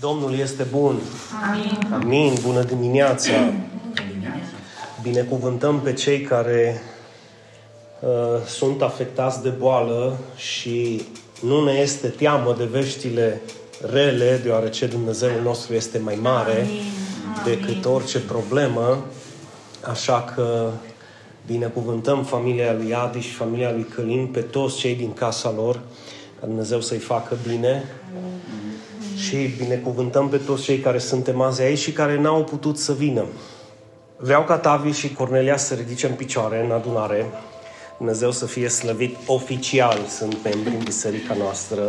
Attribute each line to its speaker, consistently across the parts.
Speaker 1: Domnul este bun.
Speaker 2: Amin.
Speaker 1: Amin. Bună dimineața. Binecuvântăm pe cei care uh, sunt afectați de boală și nu ne este teamă de veștile rele, deoarece Dumnezeul nostru este mai mare
Speaker 2: Amin.
Speaker 1: decât orice problemă. Așa că binecuvântăm familia lui Adi și familia lui Călin, pe toți cei din casa lor, ca Dumnezeu să-i facă bine. Și binecuvântăm pe toți cei care suntem azi aici și care n-au putut să vină. Vreau ca Tavi și Cornelia să ridice în picioare în adunare. Dumnezeu să fie slăvit oficial, sunt membri în biserica noastră.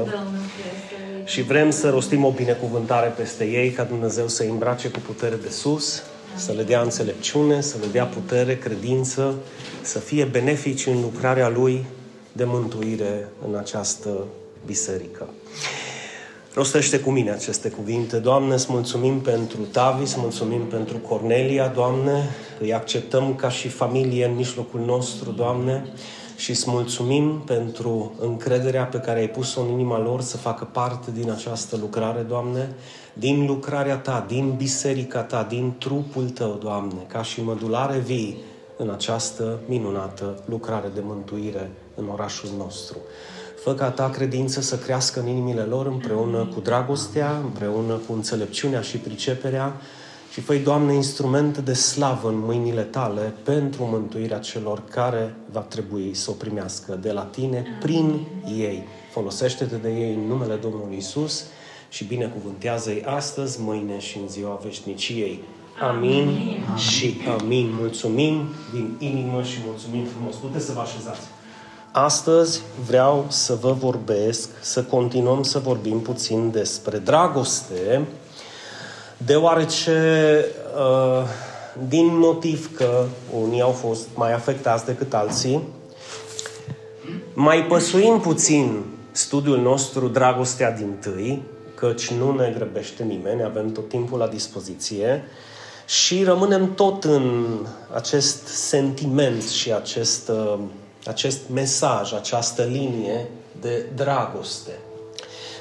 Speaker 1: Și vrem să rostim o binecuvântare peste ei, ca Dumnezeu să îi îmbrace cu putere de sus, să le dea înțelepciune, să le dea putere, credință, să fie benefici în lucrarea Lui de mântuire în această biserică. Rostește cu mine aceste cuvinte. Doamne, îți mulțumim pentru Tavi, îți mulțumim pentru Cornelia, Doamne. Îi acceptăm ca și familie în mijlocul nostru, Doamne. Și îți mulțumim pentru încrederea pe care ai pus-o în inima lor să facă parte din această lucrare, Doamne, din lucrarea Ta, din biserica Ta, din trupul Tău, Doamne, ca și mădulare vii în această minunată lucrare de mântuire în orașul nostru. Fă ca ta credință să crească în inimile lor împreună cu dragostea, împreună cu înțelepciunea și priceperea și fă Doamne, instrument de slavă în mâinile tale pentru mântuirea celor care va trebui să o primească de la tine prin ei. Folosește-te de ei în numele Domnului Isus și binecuvântează-i astăzi, mâine și în ziua veșniciei. Amin, amin și amin. Mulțumim din inimă și mulțumim frumos. Puteți să vă așezați. Astăzi vreau să vă vorbesc, să continuăm să vorbim puțin despre dragoste, deoarece uh, din motiv că unii au fost mai afectați decât alții, mai păsuim puțin studiul nostru Dragostea din tâi, căci nu ne grăbește nimeni, avem tot timpul la dispoziție și rămânem tot în acest sentiment și acest uh, acest mesaj, această linie de dragoste.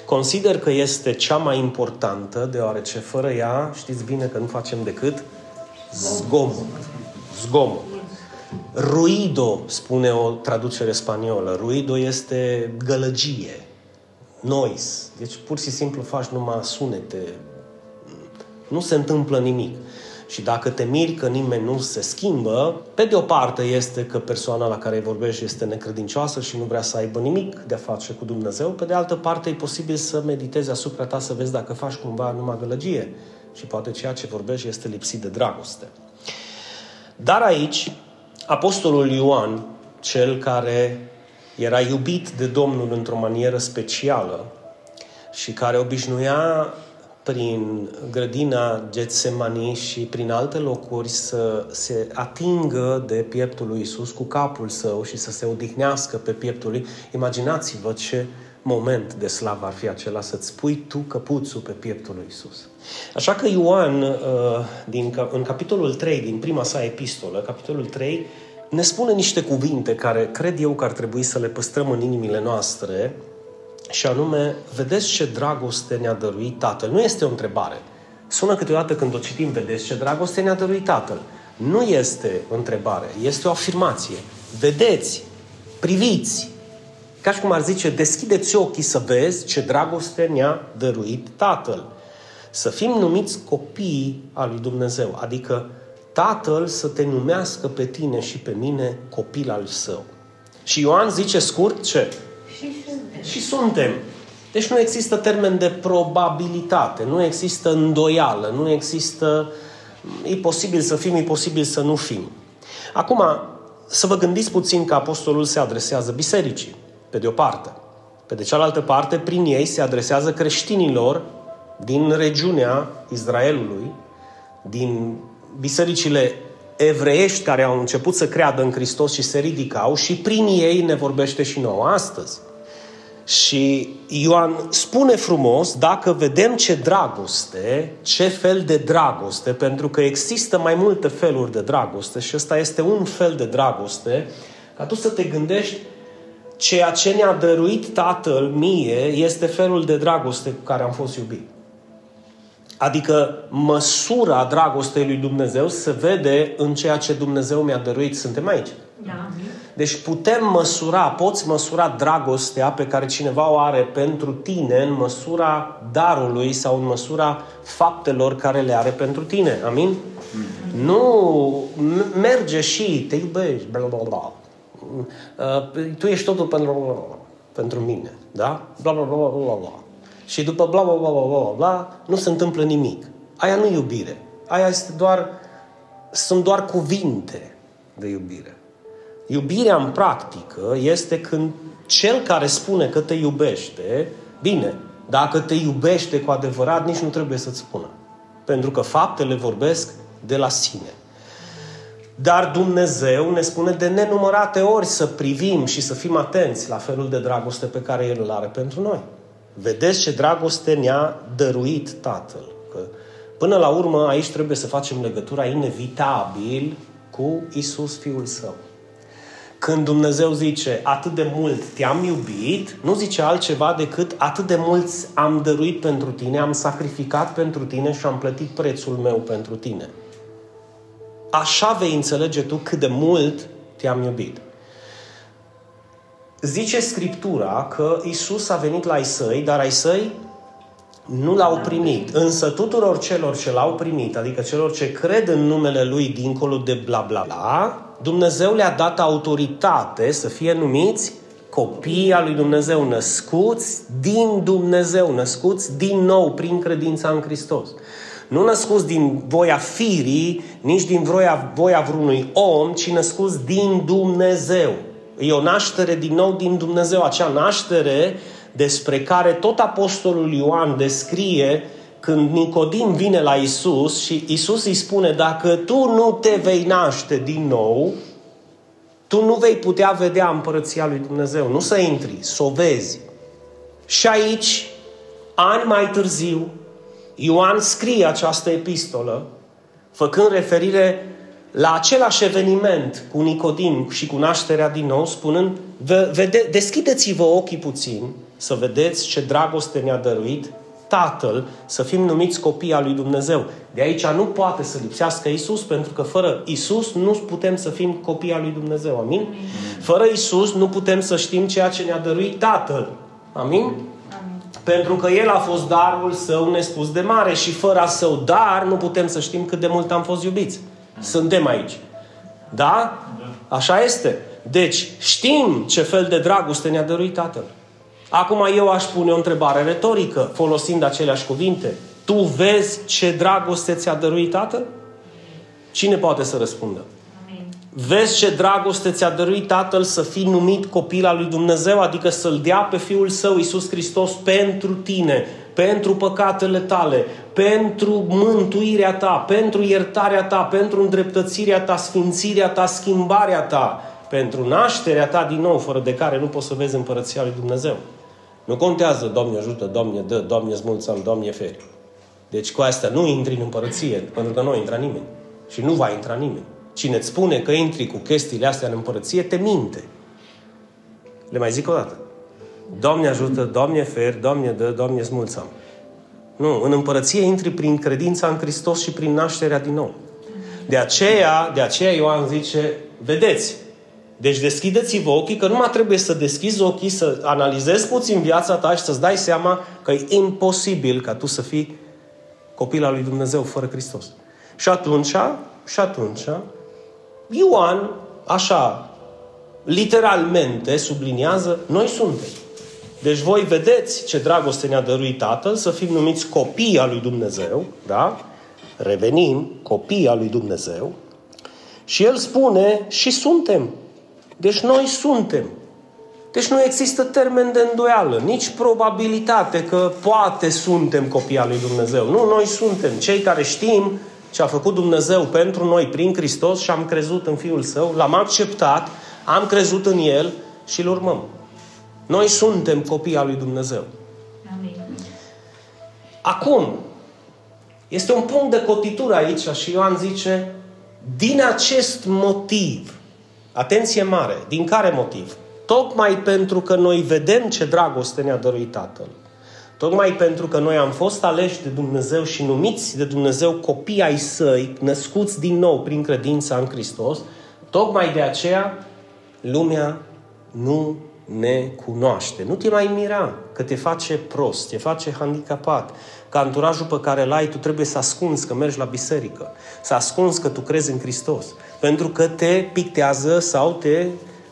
Speaker 1: Consider că este cea mai importantă, deoarece fără ea știți bine că nu facem decât zgomot. Zgomot. Ruido, spune o traducere spaniolă. Ruido este gălăgie, noise. Deci pur și simplu faci numai sunete. Nu se întâmplă nimic. Și dacă te miri că nimeni nu se schimbă, pe de o parte este că persoana la care îi vorbești este necredincioasă și nu vrea să aibă nimic de a face cu Dumnezeu, pe de altă parte e posibil să meditezi asupra ta să vezi dacă faci cumva numai gălăgie și poate ceea ce vorbești este lipsit de dragoste. Dar aici, Apostolul Ioan, cel care era iubit de Domnul într-o manieră specială și care obișnuia prin grădina Getsemani și prin alte locuri să se atingă de pieptul lui Isus cu capul său și să se odihnească pe pieptul lui. Imaginați-vă ce moment de slavă ar fi acela să-ți pui tu căpuțul pe pieptul lui Isus. Așa că Ioan, uh, din, în capitolul 3, din prima sa epistolă, capitolul 3, ne spune niște cuvinte care cred eu că ar trebui să le păstrăm în inimile noastre, și anume, vedeți ce dragoste ne-a dăruit Tatăl. Nu este o întrebare. Sună câteodată când o citim, vedeți ce dragoste ne-a dăruit Tatăl. Nu este o întrebare, este o afirmație. Vedeți, priviți, ca și cum ar zice, deschideți ochii să vezi ce dragoste ne-a dăruit Tatăl. Să fim numiți copii al lui Dumnezeu, adică Tatăl să te numească pe tine și pe mine copil al său. Și Ioan zice scurt ce? Și suntem. Deci nu există termen de probabilitate, nu există îndoială, nu există e posibil să fim, e posibil să nu fim. Acum, să vă gândiți puțin că apostolul se adresează bisericii, pe de o parte. Pe de cealaltă parte, prin ei se adresează creștinilor din regiunea Israelului, din bisericile evreiești care au început să creadă în Hristos și se ridicau și prin ei ne vorbește și nouă astăzi. Și Ioan spune frumos, dacă vedem ce dragoste, ce fel de dragoste, pentru că există mai multe feluri de dragoste și ăsta este un fel de dragoste, ca tu să te gândești ceea ce ne-a dăruit Tatăl mie este felul de dragoste cu care am fost iubit. Adică măsura dragostei lui Dumnezeu se vede în ceea ce Dumnezeu mi-a dăruit. Suntem aici. Da. Deci putem măsura, poți măsura dragostea pe care cineva o are pentru tine în măsura darului sau în măsura faptelor care le are pentru tine. Amin? Mm-hmm. Nu merge și te iubești, bla bla bla. Uh, tu ești totul pentru, pentru mine, da? Bla bla bla bla bla. Și după bla bla bla bla bla bla nu se întâmplă nimic. Aia nu iubire. Aia este doar sunt doar cuvinte de iubire. Iubirea în practică este când cel care spune că te iubește, bine, dacă te iubește cu adevărat, nici nu trebuie să-ți spună. Pentru că faptele vorbesc de la sine. Dar Dumnezeu ne spune de nenumărate ori să privim și să fim atenți la felul de dragoste pe care El îl are pentru noi. Vedeți ce dragoste ne-a dăruit Tatăl. Că până la urmă aici trebuie să facem legătura inevitabil cu Isus Fiul Său. Când Dumnezeu zice atât de mult te-am iubit, nu zice altceva decât atât de mult am dăruit pentru tine, am sacrificat pentru tine și am plătit prețul meu pentru tine. Așa vei înțelege tu cât de mult te-am iubit. Zice Scriptura că Isus a venit la ai săi, dar ai săi nu l-au primit. Însă tuturor celor ce l-au primit, adică celor ce cred în numele Lui dincolo de bla bla bla, Dumnezeu le-a dat autoritate să fie numiți copii al lui Dumnezeu, născuți din Dumnezeu, născuți din nou prin credința în Hristos. Nu născuți din voia firii, nici din voia, voia vreunui om, ci născuți din Dumnezeu. E o naștere din nou din Dumnezeu, acea naștere despre care tot Apostolul Ioan descrie când Nicodim vine la Isus și Isus îi spune, dacă tu nu te vei naște din nou, tu nu vei putea vedea împărăția lui Dumnezeu. Nu să intri, să o vezi. Și aici, ani mai târziu, Ioan scrie această epistolă, făcând referire la același eveniment cu Nicodim și cu nașterea din nou, spunând, vede, deschideți-vă ochii puțin să vedeți ce dragoste ne-a dăruit Tatăl, să fim numiți copii al lui Dumnezeu. De aici nu poate să lipsească Isus, pentru că fără Isus nu putem să fim copii al lui Dumnezeu. Amin? Fără Isus nu putem să știm ceea ce ne-a dăruit Tatăl. Amin? Amin? Pentru că El a fost darul său nespus de mare și fără a său dar nu putem să știm cât de mult am fost iubiți. Suntem aici. Da? Așa este. Deci știm ce fel de dragoste ne-a dăruit Tatăl. Acum eu aș pune o întrebare retorică, folosind aceleași cuvinte. Tu vezi ce dragoste ți-a dăruit Tatăl? Cine poate să răspundă? Amin. Vezi ce dragoste ți-a dăruit Tatăl să fii numit copil al lui Dumnezeu, adică să-L dea pe Fiul Său, Iisus Hristos, pentru tine, pentru păcatele tale, pentru mântuirea ta, pentru iertarea ta, pentru îndreptățirea ta, sfințirea ta, schimbarea ta, pentru nașterea ta din nou, fără de care nu poți să vezi împărăția lui Dumnezeu. Nu contează, Doamne ajută, Doamne dă, Doamne smulțăm, Doamne feri. Deci cu asta nu intri în împărăție, pentru că nu intra nimeni. Și nu va intra nimeni. Cine îți spune că intri cu chestiile astea în împărăție, te minte. Le mai zic o dată. Doamne ajută, Doamne fer, Doamne dă, Doamne smulțăm. Nu, în împărăție intri prin credința în Hristos și prin nașterea din nou. De aceea, de aceea Ioan zice, vedeți, deci deschideți-vă ochii, că nu mai trebuie să deschizi ochii, să analizezi puțin viața ta și să-ți dai seama că e imposibil ca tu să fii copil al lui Dumnezeu fără Hristos. Și atunci, și atunci, Ioan, așa, literalmente subliniază, noi suntem. Deci voi vedeți ce dragoste ne-a dăruit Tatăl, să fim numiți copii al lui Dumnezeu, da? Revenim, copii al lui Dumnezeu. Și El spune, și suntem deci noi suntem. Deci nu există termen de îndoială, nici probabilitate că poate suntem copii al lui Dumnezeu. Nu, noi suntem cei care știm ce a făcut Dumnezeu pentru noi prin Hristos și am crezut în Fiul Său, l-am acceptat, am crezut în El și îl urmăm. Noi suntem copii al lui Dumnezeu. Amin. Acum, este un punct de cotitură aici și Ioan zice, din acest motiv, Atenție mare. Din care motiv? Tocmai pentru că noi vedem ce dragoste ne-a dăruit Tatăl. Tocmai pentru că noi am fost aleși de Dumnezeu și numiți de Dumnezeu copii ai săi, născuți din nou prin credința în Hristos, tocmai de aceea lumea nu ne cunoaște. Nu te mai mira că te face prost, te face handicapat, că anturajul pe care îl ai tu trebuie să ascunzi că mergi la biserică, să ascunzi că tu crezi în Hristos, pentru că te pictează sau te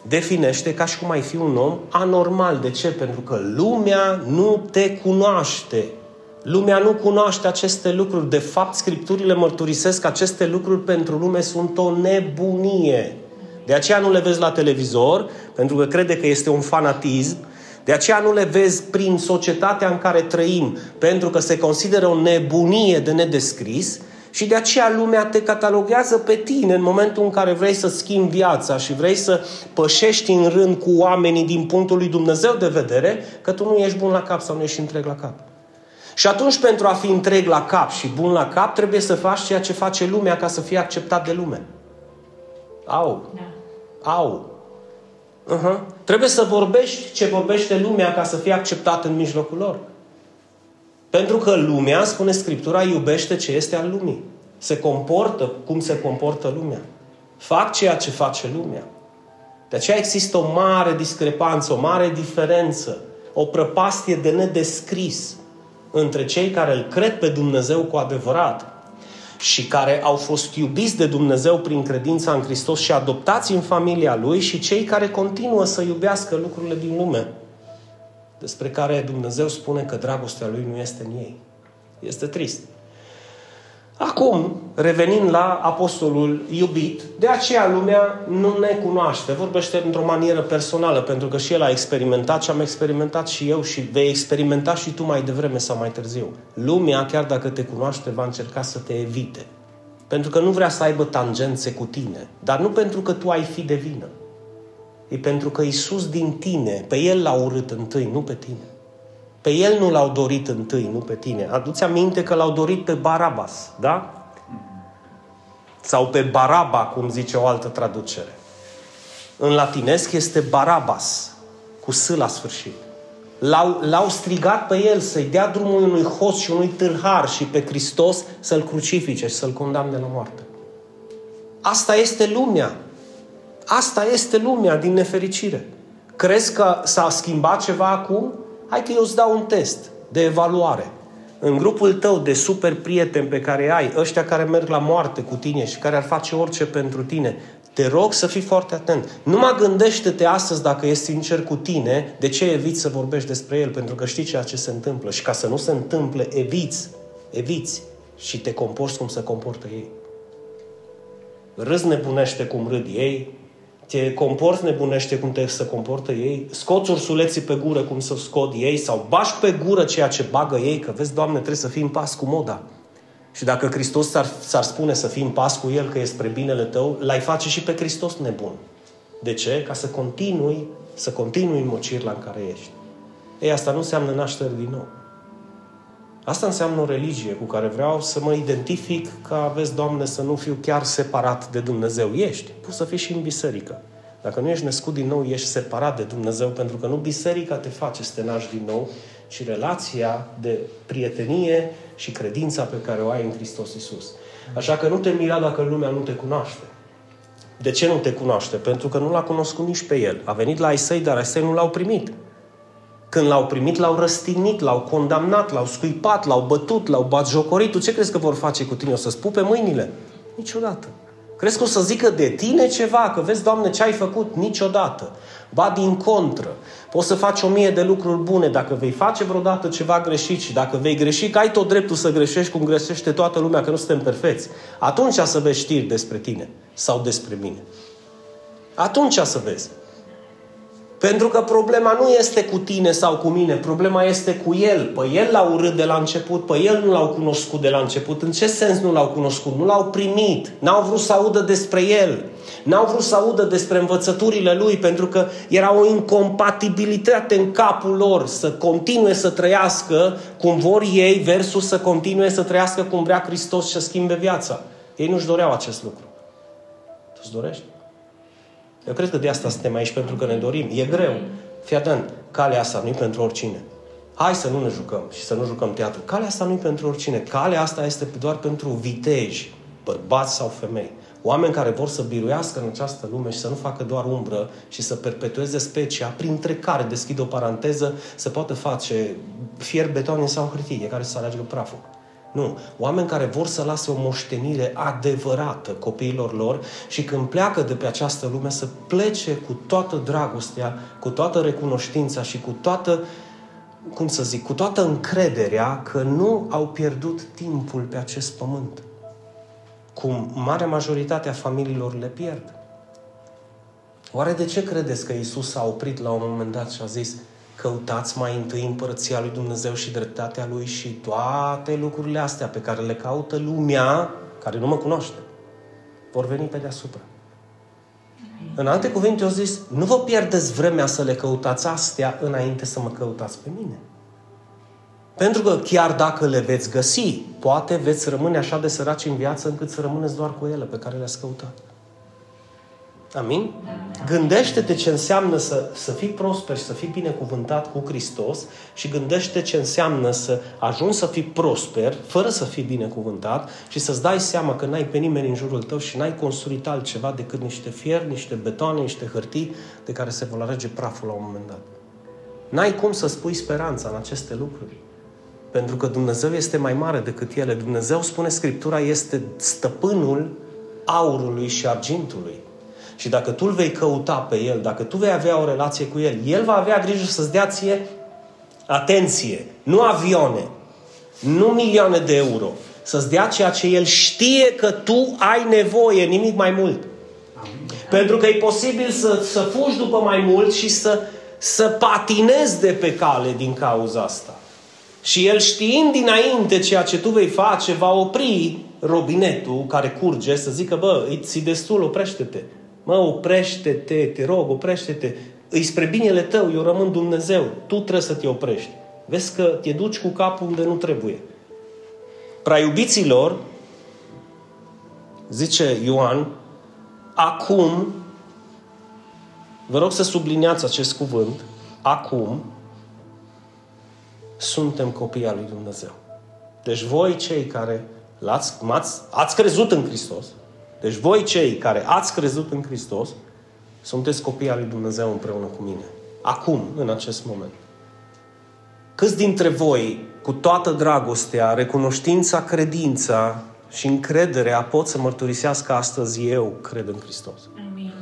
Speaker 1: definește ca și cum ai fi un om anormal. De ce? Pentru că lumea nu te cunoaște. Lumea nu cunoaște aceste lucruri. De fapt, Scripturile mărturisesc că aceste lucruri pentru lume sunt o nebunie. De aceea nu le vezi la televizor, pentru că crede că este un fanatism. De aceea nu le vezi prin societatea în care trăim, pentru că se consideră o nebunie de nedescris. Și de aceea lumea te cataloguează pe tine în momentul în care vrei să schimbi viața și vrei să pășești în rând cu oamenii din punctul lui Dumnezeu de vedere, că tu nu ești bun la cap sau nu ești întreg la cap. Și atunci, pentru a fi întreg la cap și bun la cap, trebuie să faci ceea ce face lumea ca să fie acceptat de lume. Au. Da. Au. Uh-huh. Trebuie să vorbești ce vorbește lumea ca să fie acceptat în mijlocul lor. Pentru că lumea, spune Scriptura, iubește ce este al lumii. Se comportă cum se comportă lumea. Fac ceea ce face lumea. De aceea există o mare discrepanță, o mare diferență, o prăpastie de nedescris între cei care îl cred pe Dumnezeu cu adevărat și care au fost iubiți de Dumnezeu prin credința în Hristos și adoptați în familia Lui și cei care continuă să iubească lucrurile din lume despre care Dumnezeu spune că dragostea Lui nu este în ei. Este trist. Acum, revenind la apostolul iubit, de aceea lumea nu ne cunoaște. Vorbește într-o manieră personală, pentru că și el a experimentat și am experimentat și eu și vei experimenta și tu mai devreme sau mai târziu. Lumea, chiar dacă te cunoaște, va încerca să te evite. Pentru că nu vrea să aibă tangențe cu tine, dar nu pentru că tu ai fi de vină. E pentru că Isus din tine, pe El l-a urât întâi, nu pe tine. Pe El nu l-au dorit întâi, nu pe tine. Aduți aminte că l-au dorit pe Barabas, da? Sau pe Baraba, cum zice o altă traducere. În latinesc este Barabas, cu S la sfârșit. L-au, l-au strigat pe el să-i dea drumul unui host și unui tâlhar și pe Hristos să-l crucifice și să-l condamne la moarte. Asta este lumea. Asta este lumea din nefericire. Crezi că s-a schimbat ceva acum? Hai că eu îți dau un test de evaluare. În grupul tău de super prieteni pe care ai, ăștia care merg la moarte cu tine și care ar face orice pentru tine, te rog să fii foarte atent. Nu mă gândește-te astăzi dacă ești sincer cu tine, de ce eviți să vorbești despre el, pentru că știi ceea ce se întâmplă. Și ca să nu se întâmple, eviți, eviți și te comporți cum se comportă ei. Râzi nebunește cum râd ei, te comporți nebunește cum te să comportă ei, scoți ursuleții pe gură cum să scot ei sau bași pe gură ceea ce bagă ei, că vezi, Doamne, trebuie să fii în pas cu moda. Și dacă Hristos s-ar, s-ar spune să fii în pas cu El, că e spre binele tău, l-ai face și pe Hristos nebun. De ce? Ca să continui, să continui în mocirla în care ești. Ei, asta nu înseamnă naștere din nou. Asta înseamnă o religie cu care vreau să mă identific ca, vezi, Doamne, să nu fiu chiar separat de Dumnezeu. Ești, poți să fii și în biserică. Dacă nu ești născut din nou, ești separat de Dumnezeu, pentru că nu biserica te face să te naști din nou, ci relația de prietenie și credința pe care o ai în Hristos Isus. Așa că nu te mira dacă lumea nu te cunoaște. De ce nu te cunoaște? Pentru că nu l-a cunoscut nici pe el. A venit la ai săi, dar ai săi nu l-au primit. Când l-au primit, l-au răstignit, l-au condamnat, l-au scuipat, l-au bătut, l-au batjocorit. Tu ce crezi că vor face cu tine? O să-ți pupe mâinile? Niciodată. Crezi că o să zică de tine ceva? Că vezi, Doamne, ce ai făcut? Niciodată. Ba din contră. Poți să faci o mie de lucruri bune. Dacă vei face vreodată ceva greșit și dacă vei greși, că ai tot dreptul să greșești cum greșește toată lumea, că nu suntem perfecți. Atunci să vezi știri despre tine sau despre mine. Atunci să vezi. Pentru că problema nu este cu tine sau cu mine, problema este cu el. Pe el l-au urât de la început, pe el nu l-au cunoscut de la început. În ce sens nu l-au cunoscut? Nu l-au primit, n-au vrut să audă despre el. N-au vrut să audă despre învățăturile lui pentru că era o incompatibilitate în capul lor să continue să trăiască cum vor ei versus să continue să trăiască cum vrea Hristos și să schimbe viața. Ei nu-și doreau acest lucru. Tu îți dorești? Eu cred că de asta suntem aici, pentru că ne dorim. E greu. Fii atent, calea asta nu e pentru oricine. Hai să nu ne jucăm și să nu jucăm teatru. Calea asta nu e pentru oricine. Calea asta este doar pentru viteji, bărbați sau femei. Oameni care vor să biruiască în această lume și să nu facă doar umbră și să perpetueze specia, printre care, deschid o paranteză, se poate face fier, beton sau hârtie, care să aleagă praful. Nu. Oameni care vor să lase o moștenire adevărată copiilor lor și când pleacă de pe această lume să plece cu toată dragostea, cu toată recunoștința și cu toată, cum să zic, cu toată încrederea că nu au pierdut timpul pe acest pământ. Cum marea majoritate a familiilor le pierd. Oare de ce credeți că Isus s-a oprit la un moment dat și a zis căutați mai întâi împărăția lui Dumnezeu și dreptatea lui și toate lucrurile astea pe care le caută lumea, care nu mă cunoaște, vor veni pe deasupra. În alte cuvinte, eu zis, nu vă pierdeți vremea să le căutați astea înainte să mă căutați pe mine. Pentru că chiar dacă le veți găsi, poate veți rămâne așa de săraci în viață încât să rămâneți doar cu ele pe care le-ați căutat. Amin? Gândește-te ce înseamnă să, să fii prosper și să fii binecuvântat cu Hristos și gândește ce înseamnă să ajungi să fii prosper fără să fii binecuvântat și să-ți dai seama că n-ai pe nimeni în jurul tău și n-ai construit altceva decât niște fier, niște betoane, niște hârtii de care se vor alege praful la un moment dat. N-ai cum să spui speranța în aceste lucruri. Pentru că Dumnezeu este mai mare decât ele. Dumnezeu, spune Scriptura, este stăpânul aurului și argintului. Și dacă tu îl vei căuta pe el, dacă tu vei avea o relație cu el, el va avea grijă să-ți dea ție atenție, nu avioane, nu milioane de euro, să-ți dea ceea ce el știe că tu ai nevoie, nimic mai mult. Amin. Pentru că e posibil să, să fugi după mai mult și să, să patinezi de pe cale din cauza asta. Și el știind dinainte ceea ce tu vei face, va opri robinetul care curge să zică, bă, îți destul, oprește-te. Mă, oprește-te, te rog, oprește-te. Îi spre binele tău, eu rămân Dumnezeu. Tu trebuie să te oprești. Vezi că te duci cu capul unde nu trebuie. Prea iubiților, zice Ioan, acum, vă rog să subliniați acest cuvânt, acum, suntem copii al lui Dumnezeu. Deci voi cei care l-ați, ați ați crezut în Hristos, deci voi cei care ați crezut în Hristos, sunteți copii al lui Dumnezeu împreună cu mine. Acum, în acest moment. Câți dintre voi, cu toată dragostea, recunoștința, credința și încrederea, pot să mărturisească astăzi eu cred în Hristos? Amin.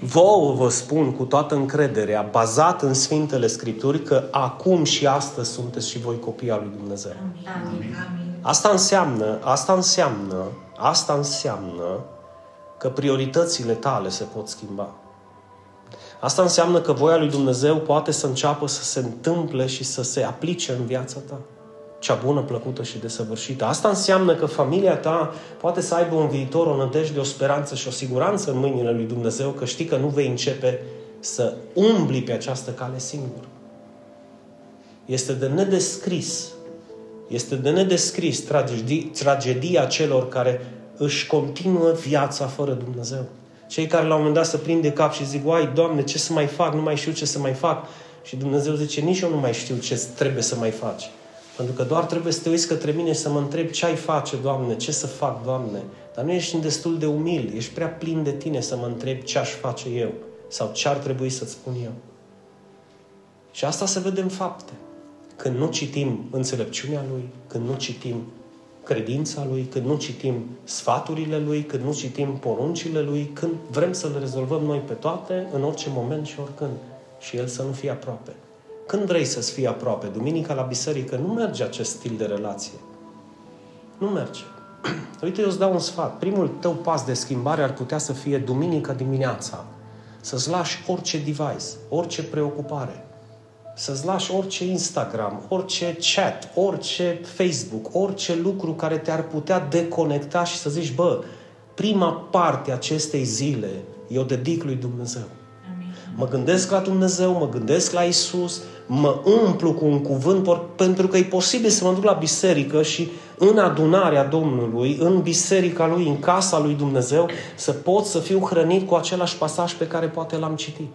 Speaker 1: Vouă vă spun cu toată încrederea, bazat în Sfintele Scripturi, că acum și astăzi sunteți și voi copii al lui Dumnezeu. Amin. Asta înseamnă, asta înseamnă Asta înseamnă că prioritățile tale se pot schimba. Asta înseamnă că voia lui Dumnezeu poate să înceapă să se întâmple și să se aplice în viața ta. Cea bună, plăcută și desăvârșită. Asta înseamnă că familia ta poate să aibă un viitor, o nădejde, o speranță și o siguranță în mâinile lui Dumnezeu, că știi că nu vei începe să umbli pe această cale singur. Este de nedescris este de nedescris tragedia, tragedia celor care își continuă viața fără Dumnezeu. Cei care la un moment dat se prind de cap și zic, uai, Doamne, ce să mai fac? Nu mai știu ce să mai fac. Și Dumnezeu zice, nici eu nu mai știu ce trebuie să mai faci. Pentru că doar trebuie să te uiți către mine și să mă întreb ce ai face, Doamne, ce să fac, Doamne. Dar nu ești destul de umil, ești prea plin de tine să mă întreb ce aș face eu sau ce ar trebui să-ți spun eu. Și asta se vede în fapte când nu citim înțelepciunea Lui, când nu citim credința Lui, când nu citim sfaturile Lui, când nu citim poruncile Lui, când vrem să le rezolvăm noi pe toate, în orice moment și oricând. Și El să nu fie aproape. Când vrei să-ți fie aproape? Duminica la biserică nu merge acest stil de relație. Nu merge. Uite, eu îți dau un sfat. Primul tău pas de schimbare ar putea să fie duminica dimineața. Să-ți lași orice device, orice preocupare să-ți lași orice Instagram, orice chat, orice Facebook, orice lucru care te-ar putea deconecta și să zici, bă, prima parte a acestei zile eu dedic lui Dumnezeu. Amin. Mă gândesc la Dumnezeu, mă gândesc la Isus, mă umplu cu un cuvânt, pentru că e posibil să mă duc la biserică și în adunarea Domnului, în biserica Lui, în casa Lui Dumnezeu, să pot să fiu hrănit cu același pasaj pe care poate l-am citit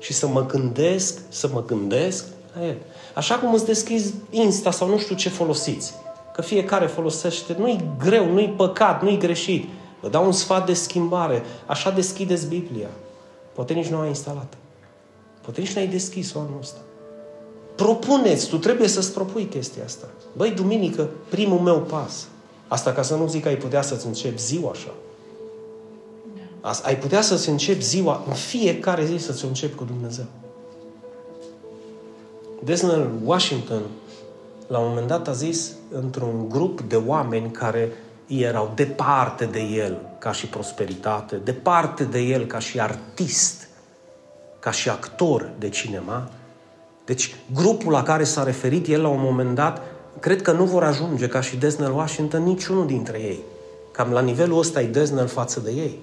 Speaker 1: și să mă gândesc, să mă gândesc la el. Așa cum îți deschizi Insta sau nu știu ce folosiți. Că fiecare folosește. Nu-i greu, nu-i păcat, nu-i greșit. Vă dau un sfat de schimbare. Așa deschideți Biblia. Poate nici nu ai instalat. Poate nici nu ai deschis-o anul ăsta. Propuneți, tu trebuie să-ți propui chestia asta. Băi, duminică, primul meu pas. Asta ca să nu zic că ai putea să-ți începi ziua așa. Asta, ai putea să-ți începi ziua în fiecare zi să-ți începi cu Dumnezeu. Desnel Washington, la un moment dat, a zis într-un grup de oameni care erau departe de el ca și prosperitate, departe de el ca și artist, ca și actor de cinema. Deci, grupul la care s-a referit el la un moment dat, cred că nu vor ajunge ca și Desnel Washington niciunul dintre ei. Cam la nivelul ăsta e Desnel față de ei.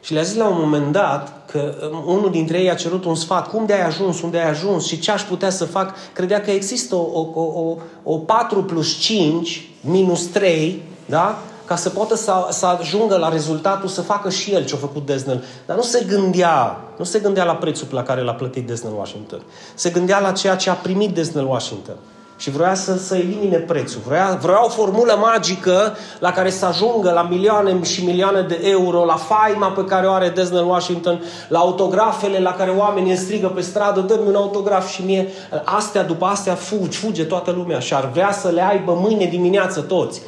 Speaker 1: Și le-a zis la un moment dat că um, unul dintre ei a cerut un sfat. Cum de ai ajuns? Unde ai ajuns? Și ce aș putea să fac? Credea că există o, o, o, o 4 plus 5 minus 3, da? Ca să poată să, să ajungă la rezultatul să facă și el ce a făcut Desnel. Dar nu se gândea, nu se gândea la prețul la care l-a plătit Desnel Washington. Se gândea la ceea ce a primit Desnel Washington și vrea să, să elimine prețul. Vrea, vrea o formulă magică la care să ajungă la milioane și milioane de euro, la faima pe care o are Desnel Washington, la autografele la care oamenii strigă pe stradă, dă-mi un autograf și mie. Astea, după astea, fugi, fuge toată lumea și ar vrea să le aibă mâine dimineață toți.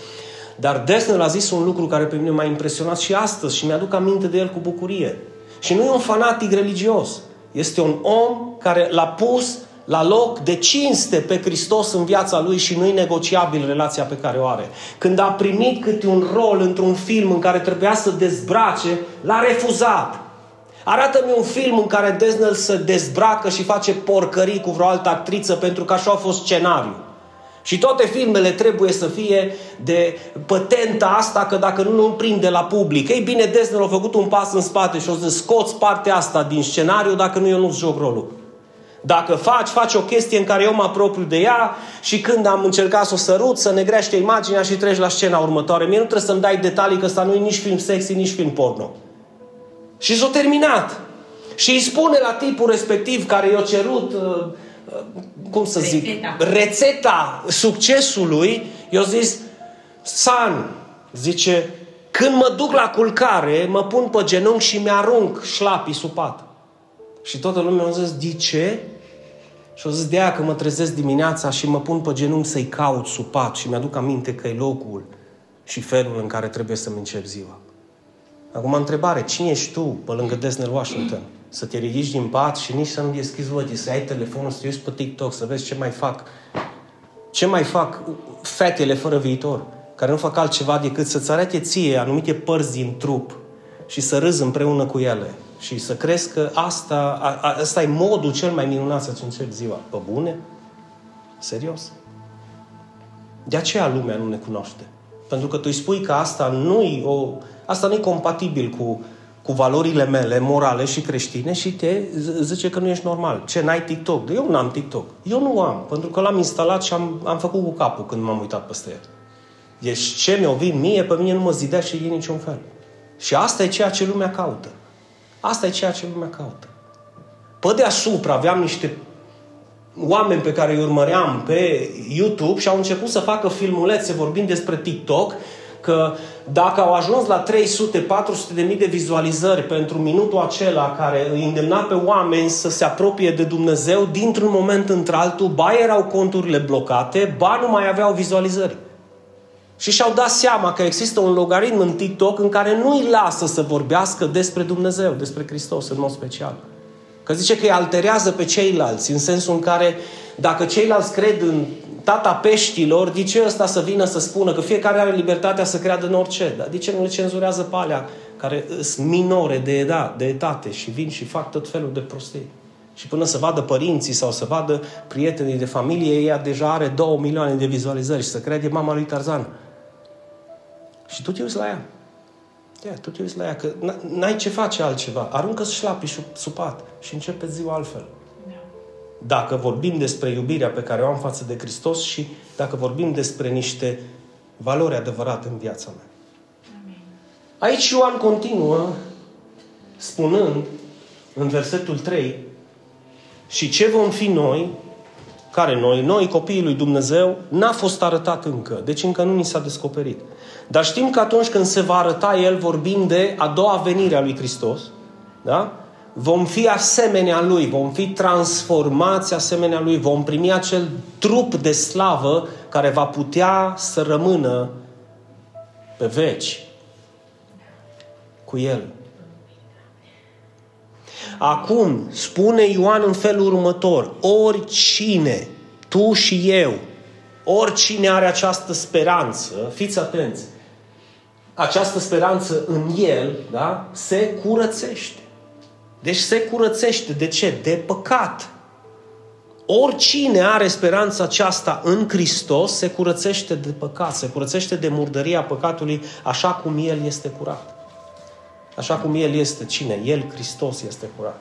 Speaker 1: Dar Desnel a zis un lucru care pe mine m-a impresionat și astăzi și mi-aduc aminte de el cu bucurie. Și nu e un fanatic religios. Este un om care l-a pus la loc de cinste pe Hristos în viața lui și nu-i negociabil relația pe care o are. Când a primit câte un rol într-un film în care trebuia să dezbrace, l-a refuzat. Arată-mi un film în care Desnel se dezbracă și face porcării cu vreo altă actriță pentru că așa a fost scenariu. Și toate filmele trebuie să fie de pătenta asta că dacă nu, nu prinde la public. Ei bine, Desnel a făcut un pas în spate și o să scoți partea asta din scenariu dacă nu eu nu-ți joc rolul. Dacă faci, faci o chestie în care eu mă apropiu de ea și când am încercat să o sărut, să negrește imaginea și treci la scena următoare. Mie nu trebuie să-mi dai detalii că ăsta nu e nici film sexy, nici film porno. Și s-a terminat. Și îi spune la tipul respectiv care i-a cerut, uh, uh, cum să zic, rețeta, rețeta succesului, i-a zis, San, zice, când mă duc la culcare, mă pun pe genunchi și mi-arunc șlapii sub pat. Și toată lumea a zis, de ce? Și o zis de aia că mă trezesc dimineața și mă pun pe genunchi să-i caut sub pat și mi-aduc aminte că e locul și felul în care trebuie să-mi încep ziua. Acum, întrebare, cine ești tu pe lângă Desnel Washington? Să te ridici din pat și nici să nu deschizi ochii, să ai telefonul, să te uiți pe TikTok, să vezi ce mai fac. Ce mai fac fetele fără viitor, care nu fac altceva decât să-ți arate ție anumite părți din trup și să râzi împreună cu ele și să crezi că asta, a, a, asta e modul cel mai minunat să-ți începi ziua. Pe bune? Serios? De aceea lumea nu ne cunoaște. Pentru că tu îi spui că asta nu-i, o, asta nu-i compatibil cu, cu valorile mele morale și creștine și te zice că nu ești normal. Ce, n-ai TikTok? Eu nu am TikTok. Eu nu am, pentru că l-am instalat și am, am făcut cu capul când m-am uitat peste el. Deci ce mi-o vin mie, pe mine nu mă zidea și e niciun fel. Și asta e ceea ce lumea caută. Asta e ceea ce lumea caută. Pe deasupra aveam niște oameni pe care îi urmăream pe YouTube și au început să facă filmulețe vorbind despre TikTok, că dacă au ajuns la 300-400 de mii de vizualizări pentru minutul acela care îi îndemna pe oameni să se apropie de Dumnezeu, dintr-un moment într-altul, ba erau conturile blocate, ba nu mai aveau vizualizări. Și și-au dat seama că există un logaritm în TikTok în care nu îi lasă să vorbească despre Dumnezeu, despre Hristos în mod special. Că zice că îi alterează pe ceilalți, în sensul în care dacă ceilalți cred în tata peștilor, de ce ăsta să vină să spună că fiecare are libertatea să creadă în orice? Dar de ce nu le cenzurează pe alea care sunt minore de, edat, de etate și vin și fac tot felul de prostii? Și până să vadă părinții sau să vadă prietenii de familie, ea deja are două milioane de vizualizări și să crede mama lui Tarzan. Și tu te uiți la ea. Ia, tu te uiți la ea, că n-ai ce face altceva. Aruncă-ți șlapii sub pat și începe ziua altfel. Da. Dacă vorbim despre iubirea pe care o am față de Hristos și dacă vorbim despre niște valori adevărate în viața mea. Amin. Aici Ioan continuă spunând în versetul 3 și ce vom fi noi Care noi? Noi, copiii lui Dumnezeu, n-a fost arătat încă. Deci încă nu ni s-a descoperit. Dar știm că atunci când se va arăta El, vorbim de a doua venire a lui Hristos, da? vom fi asemenea Lui, vom fi transformați asemenea Lui, vom primi acel trup de slavă care va putea să rămână pe veci cu El. Acum, spune Ioan în felul următor, oricine, tu și eu, oricine are această speranță, fiți atenți, această speranță în el, da, se curățește. Deci se curățește. De ce? De păcat. Oricine are speranța aceasta în Hristos se curățește de păcat, se curățește de murdăria păcatului așa cum El este curat. Așa cum El este cine? El, Hristos, este curat.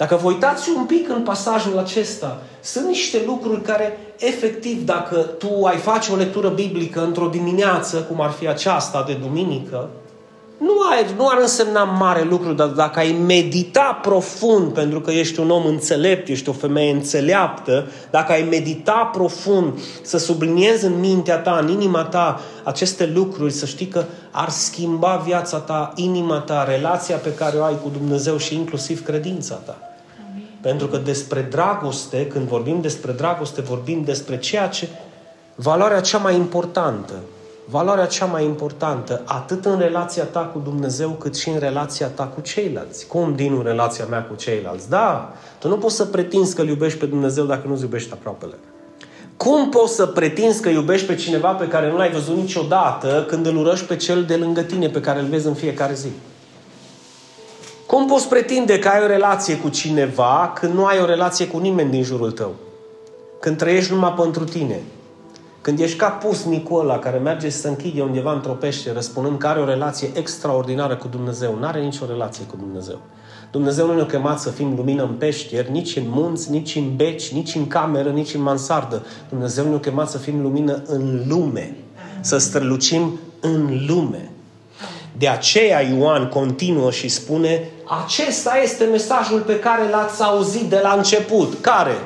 Speaker 1: Dacă vă uitați un pic în pasajul acesta, sunt niște lucruri care, efectiv, dacă tu ai face o lectură biblică într-o dimineață, cum ar fi aceasta de duminică, nu, ai, nu ar însemna mare lucru, dar dacă ai medita profund, pentru că ești un om înțelept, ești o femeie înțeleaptă, dacă ai medita profund, să subliniezi în mintea ta, în inima ta, aceste lucruri, să știi că ar schimba viața ta, inima ta, relația pe care o ai cu Dumnezeu și inclusiv credința ta. Pentru că despre dragoste, când vorbim despre dragoste, vorbim despre ceea ce, valoarea cea mai importantă, valoarea cea mai importantă, atât în relația ta cu Dumnezeu, cât și în relația ta cu ceilalți. Cum din relația mea cu ceilalți? Da, tu nu poți să pretinzi că îl iubești pe Dumnezeu dacă nu-ți iubești aproapele. Cum poți să pretinzi că iubești pe cineva pe care nu l-ai văzut niciodată când îl urăști pe cel de lângă tine pe care îl vezi în fiecare zi? Cum poți pretinde că ai o relație cu cineva când nu ai o relație cu nimeni din jurul tău? Când trăiești numai pentru tine? Când ești ca pusnicul ăla care merge să se închide undeva într-o peșteră spunând că are o relație extraordinară cu Dumnezeu, nu are nicio relație cu Dumnezeu. Dumnezeu nu ne-a chemat să fim lumină în peșteri, nici în munți, nici în beci, nici în cameră, nici în mansardă. Dumnezeu ne-a chemat să fim lumină în lume, să strălucim în lume. De aceea Ioan continuă și spune, acesta este mesajul pe care l-ați auzit de la început. Care?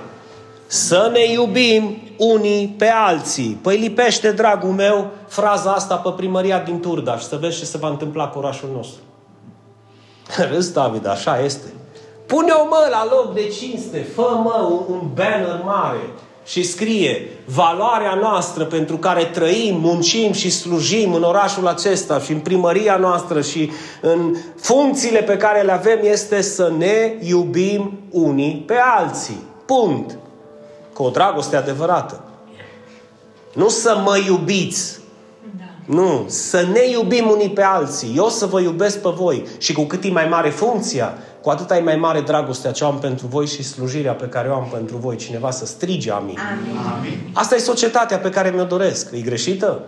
Speaker 1: Să ne iubim unii pe alții. Păi lipește, dragul meu, fraza asta pe primăria din Turdaș și să vezi ce se va întâmpla cu orașul nostru. Râs, David, așa este. Pune-o, mă, la loc de cinste. Fă, mă, un, un banner mare și scrie valoarea noastră pentru care trăim, muncim și slujim în orașul acesta și în primăria noastră și în funcțiile pe care le avem este să ne iubim unii pe alții. Punct. Cu o dragoste adevărată. Nu să mă iubiți. Da. Nu, să ne iubim unii pe alții. Eu să vă iubesc pe voi. Și cu cât e mai mare funcția, cu atât ai mai mare dragostea ce am pentru voi și slujirea pe care o am pentru voi. Cineva să strige amin. amin. amin. Asta e societatea pe care mi-o doresc. E greșită?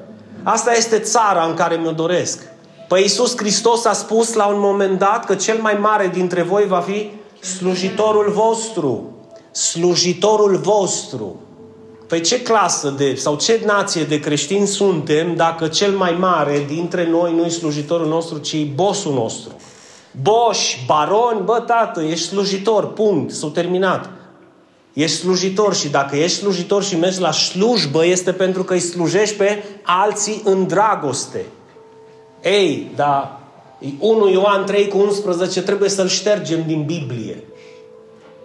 Speaker 1: Asta este țara în care mi-o doresc. Păi Iisus Hristos a spus la un moment dat că cel mai mare dintre voi va fi slujitorul vostru. Slujitorul vostru. Păi ce clasă de, sau ce nație de creștini suntem dacă cel mai mare dintre noi nu e slujitorul nostru, ci e bossul nostru? Boși, baroni, bă, tată, ești slujitor, punct, s-a terminat. Ești slujitor și dacă ești slujitor și mergi la slujbă, este pentru că îi slujești pe alții în dragoste. Ei, da, 1 Ioan 3 cu 11 trebuie să-l ștergem din Biblie.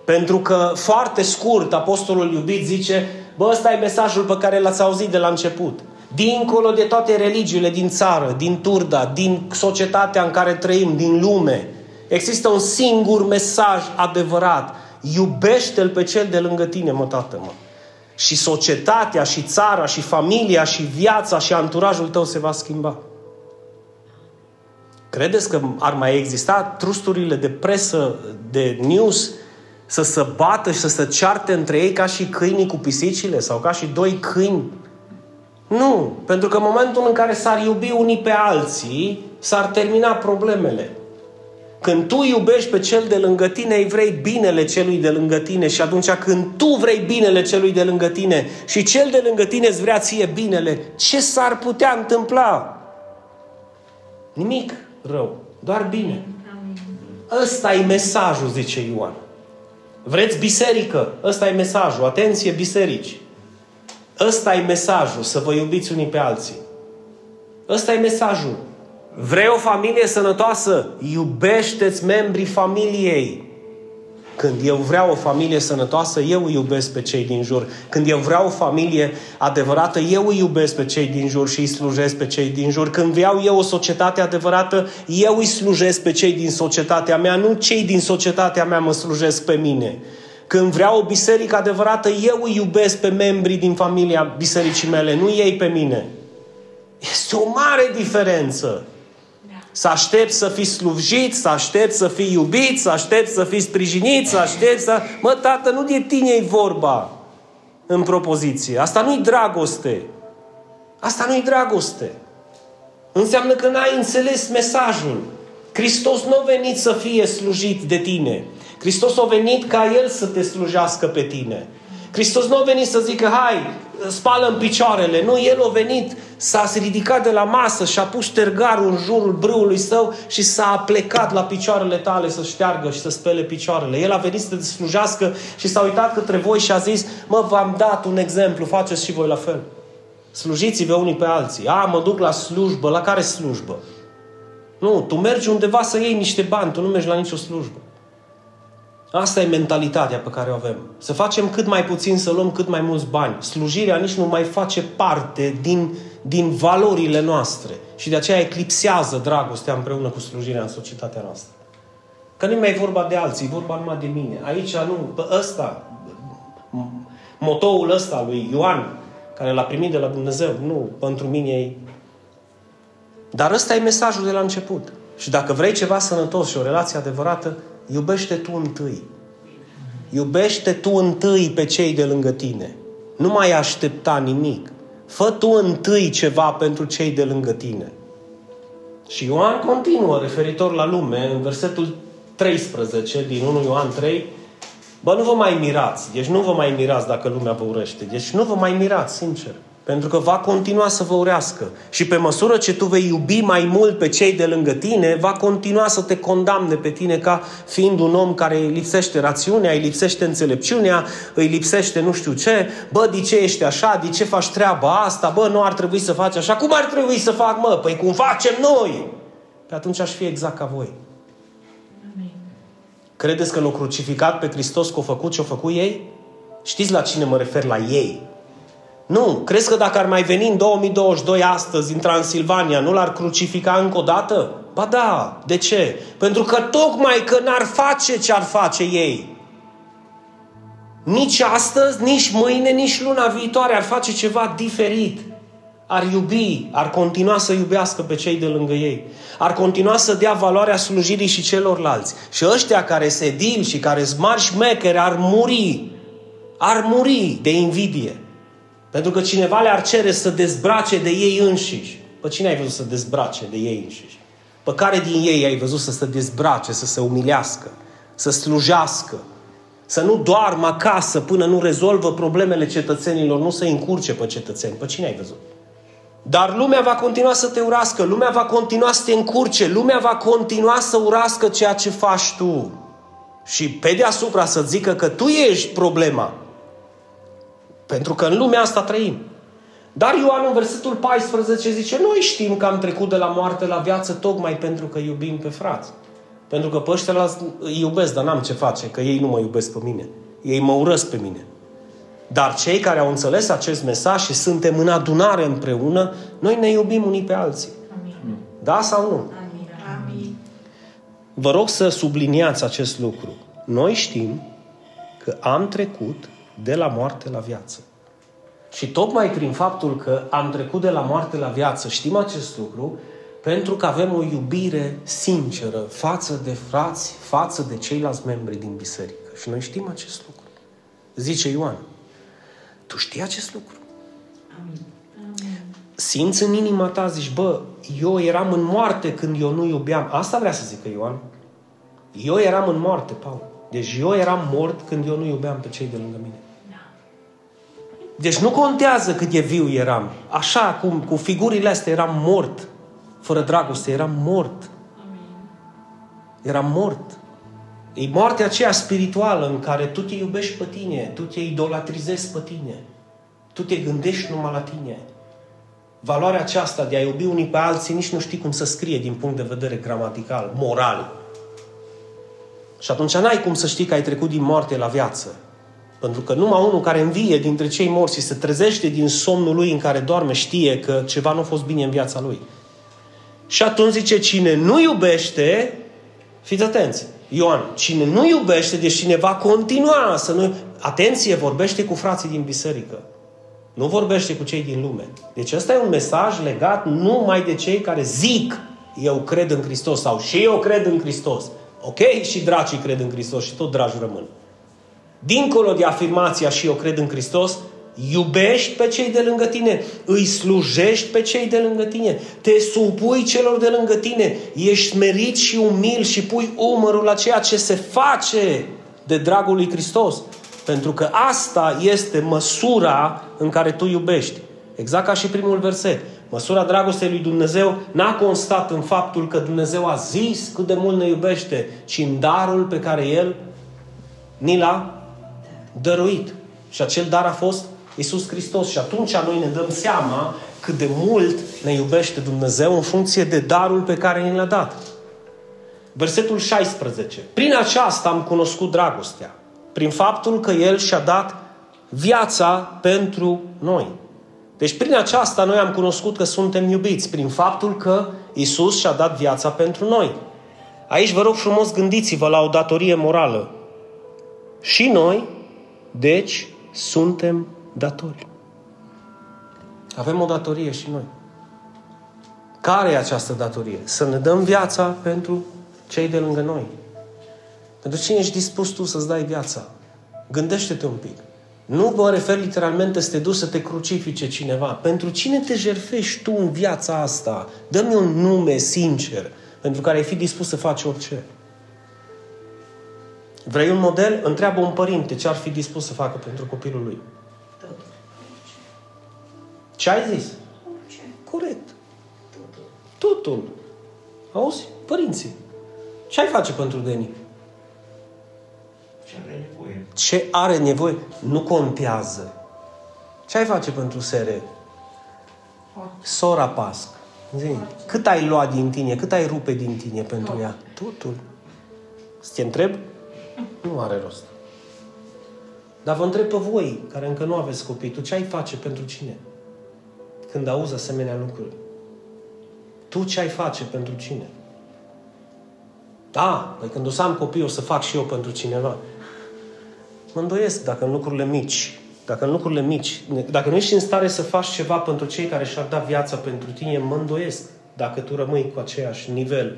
Speaker 1: Pentru că foarte scurt apostolul iubit zice, bă, ăsta e mesajul pe care l-ați auzit de la început. Dincolo de toate religiile din țară, din Turda, din societatea în care trăim, din lume, există un singur mesaj adevărat. Iubește-L pe cel de lângă tine, mă, tată, mă. Și societatea, și țara, și familia, și viața, și anturajul tău se va schimba. Credeți că ar mai exista trusturile de presă, de news, să se bată și să se cearte între ei ca și câinii cu pisicile sau ca și doi câini nu, pentru că în momentul în care s-ar iubi unii pe alții, s-ar termina problemele. Când tu iubești pe cel de lângă tine, îi vrei binele celui de lângă tine și atunci când tu vrei binele celui de lângă tine și cel de lângă tine îți vrea ție binele, ce s-ar putea întâmpla? Nimic rău, doar bine. Ăsta e mesajul, zice Ioan. Vreți biserică? Ăsta e mesajul. Atenție, biserici! Ăsta e mesajul, să vă iubiți unii pe alții. Ăsta e mesajul. Vrei o familie sănătoasă? Iubește-ți membrii familiei. Când eu vreau o familie sănătoasă, eu îi iubesc pe cei din jur. Când eu vreau o familie adevărată, eu îi iubesc pe cei din jur și îi slujesc pe cei din jur. Când vreau eu o societate adevărată, eu îi slujesc pe cei din societatea mea, nu cei din societatea mea mă slujesc pe mine. Când vreau o biserică adevărată, eu îi iubesc pe membrii din familia bisericii mele, nu ei pe mine. Este o mare diferență. Să aștept să fii slujit, să aștept să fii iubit, să aștept să fii sprijinit, să aștept să... Mă, tată, nu de tine e vorba în propoziție. Asta nu-i dragoste. Asta nu-i dragoste. Înseamnă că n-ai înțeles mesajul. Hristos nu a venit să fie slujit de tine. Hristos a venit ca El să te slujească pe tine. Hristos nu a venit să zică, hai, spală în picioarele. Nu, El a venit, s-a ridicat de la masă și a pus ștergarul în jurul brâului său și s-a plecat la picioarele tale să șteargă și să spele picioarele. El a venit să te slujească și s-a uitat către voi și a zis, mă, v-am dat un exemplu, faceți și voi la fel. Slujiți-vă unii pe alții. A, mă duc la slujbă. La care slujbă? Nu, tu mergi undeva să iei niște bani, tu nu mergi la nicio slujbă. Asta e mentalitatea pe care o avem. Să facem cât mai puțin, să luăm cât mai mulți bani. Slujirea nici nu mai face parte din, din valorile noastre. Și de aceea eclipsează dragostea împreună cu slujirea în societatea noastră. Că nu mai e vorba de alții, e vorba numai de mine. Aici nu, pe ăsta, motoul ăsta lui Ioan, care l-a primit de la Dumnezeu, nu, pentru mine e... Dar ăsta e mesajul de la început. Și dacă vrei ceva sănătos și o relație adevărată, Iubește tu întâi. Iubește tu întâi pe cei de lângă tine. Nu mai aștepta nimic. Fă tu întâi ceva pentru cei de lângă tine. Și Ioan continuă referitor la lume în versetul 13 din 1 Ioan 3. Bă, nu vă mai mirați. Deci nu vă mai mirați dacă lumea vă urăște. Deci nu vă mai mirați, sincer. Pentru că va continua să vă urească. Și pe măsură ce tu vei iubi mai mult pe cei de lângă tine, va continua să te condamne pe tine ca fiind un om care îi lipsește rațiunea, îi lipsește înțelepciunea, îi lipsește nu știu ce. Bă, de ce ești așa? De ce faci treaba asta? Bă, nu ar trebui să faci așa. Cum ar trebui să fac, mă? Păi cum facem noi? Pe atunci aș fi exact ca voi. Credeți că l-au crucificat pe Hristos că au făcut ce au făcut ei? Știți la cine mă refer? La ei. Nu. Crezi că dacă ar mai veni în 2022 astăzi în Transilvania, nu l-ar crucifica încă o dată? Ba da. De ce? Pentru că tocmai că n-ar face ce ar face ei. Nici astăzi, nici mâine, nici luna viitoare ar face ceva diferit. Ar iubi, ar continua să iubească pe cei de lângă ei. Ar continua să dea valoarea slujirii și celorlalți. Și ăștia care se dil și care smar șmechere ar muri. Ar muri de invidie. Pentru că cineva le-ar cere să dezbrace de ei înșiși. Pe cine ai văzut să dezbrace de ei înșiși? Pe care din ei ai văzut să se dezbrace, să se umilească, să slujească, să nu doarmă acasă până nu rezolvă problemele cetățenilor, nu să încurce pe cetățeni. Pe cine ai văzut? Dar lumea va continua să te urască, lumea va continua să te încurce, lumea va continua să urască ceea ce faci tu. Și pe deasupra să zică că tu ești problema. Pentru că în lumea asta trăim. Dar Ioan în versetul 14 zice, noi știm că am trecut de la moarte la viață tocmai pentru că iubim pe frați. Pentru că pe ăștia îi iubesc, dar n-am ce face, că ei nu mă iubesc pe mine. Ei mă urăsc pe mine. Dar cei care au înțeles acest mesaj și suntem în adunare împreună, noi ne iubim unii pe alții. Amin. Da sau nu? Amin. Vă rog să subliniați acest lucru. Noi știm că am trecut de la moarte la viață. Și tocmai prin faptul că am trecut de la moarte la viață, știm acest lucru, pentru că avem o iubire sinceră față de frați, față de ceilalți membri din biserică. Și noi știm acest lucru. Zice Ioan, tu știi acest lucru? Amin. Simți în inima ta, zici, bă, eu eram în moarte când eu nu iubeam. Asta vrea să zică Ioan. Eu eram în moarte, Paul. Deci eu eram mort când eu nu iubeam pe cei de lângă mine. Deci nu contează cât de viu eram. Așa cum cu figurile astea eram mort. Fără dragoste, eram mort. Eram mort. E moartea aceea spirituală în care tu te iubești pe tine, tu te idolatrizezi pe tine, tu te gândești numai la tine. Valoarea aceasta de a iubi unii pe alții nici nu știi cum să scrie din punct de vedere gramatical, moral. Și atunci n-ai cum să știi că ai trecut din moarte la viață. Pentru că numai unul care învie dintre cei morți și se trezește din somnul lui în care doarme știe că ceva nu a fost bine în viața lui. Și atunci zice, cine nu iubește, fiți atenți, Ioan, cine nu iubește, deci cine va continua să nu... Atenție, vorbește cu frații din biserică. Nu vorbește cu cei din lume. Deci ăsta e un mesaj legat numai de cei care zic eu cred în Hristos sau și eu cred în Hristos. Ok? Și dracii cred în Hristos și tot dragi rămân. Dincolo de afirmația și eu cred în Hristos, iubești pe cei de lângă tine, îi slujești pe cei de lângă tine, te supui celor de lângă tine, ești merit și umil și pui umărul la ceea ce se face de dragul lui Hristos. Pentru că asta este măsura în care tu iubești. Exact ca și primul verset. Măsura dragostei lui Dumnezeu n-a constat în faptul că Dumnezeu a zis cât de mult ne iubește, ci în darul pe care El ni l-a dăruit. Și acel dar a fost Isus Hristos. Și atunci noi ne dăm seama cât de mult ne iubește Dumnezeu în funcție de darul pe care ni l-a dat. Versetul 16. Prin aceasta am cunoscut dragostea. Prin faptul că El și-a dat viața pentru noi. Deci prin aceasta noi am cunoscut că suntem iubiți, prin faptul că Isus și-a dat viața pentru noi. Aici vă rog frumos gândiți-vă la o datorie morală. Și noi, deci, suntem datori. Avem o datorie și noi. Care e această datorie? Să ne dăm viața pentru cei de lângă noi. Pentru cine ești dispus tu să-ți dai viața? Gândește-te un pic. Nu vă refer literalmente să te duci să te crucifice cineva. Pentru cine te jerfești tu în viața asta? Dă-mi un nume sincer pentru care ai fi dispus să faci orice. Vrei un model? Întreabă un părinte ce ar fi dispus să facă pentru copilul lui. Ce ai zis? Corect. Totul. Auzi? Părinții. Ce ai face pentru Deni?
Speaker 2: Ce are nevoie?
Speaker 1: Ce are nevoie? Nu contează. Ce ai face pentru sere? Sora Pasc. Zi. Cât ai luat din tine? Cât ai rupe din tine pentru ea? Totul. Să te întreb? Nu are rost. Dar vă întreb pe voi, care încă nu aveți copii, tu ce ai face pentru cine? Când auzi asemenea lucruri. Tu ce ai face pentru cine? Da, păi când o să am copii, o să fac și eu pentru cineva. Mă îndoiesc dacă în lucrurile mici, dacă în lucrurile mici, dacă nu ești în stare să faci ceva pentru cei care și-ar da viața pentru tine, mă îndoiesc dacă tu rămâi cu aceeași nivel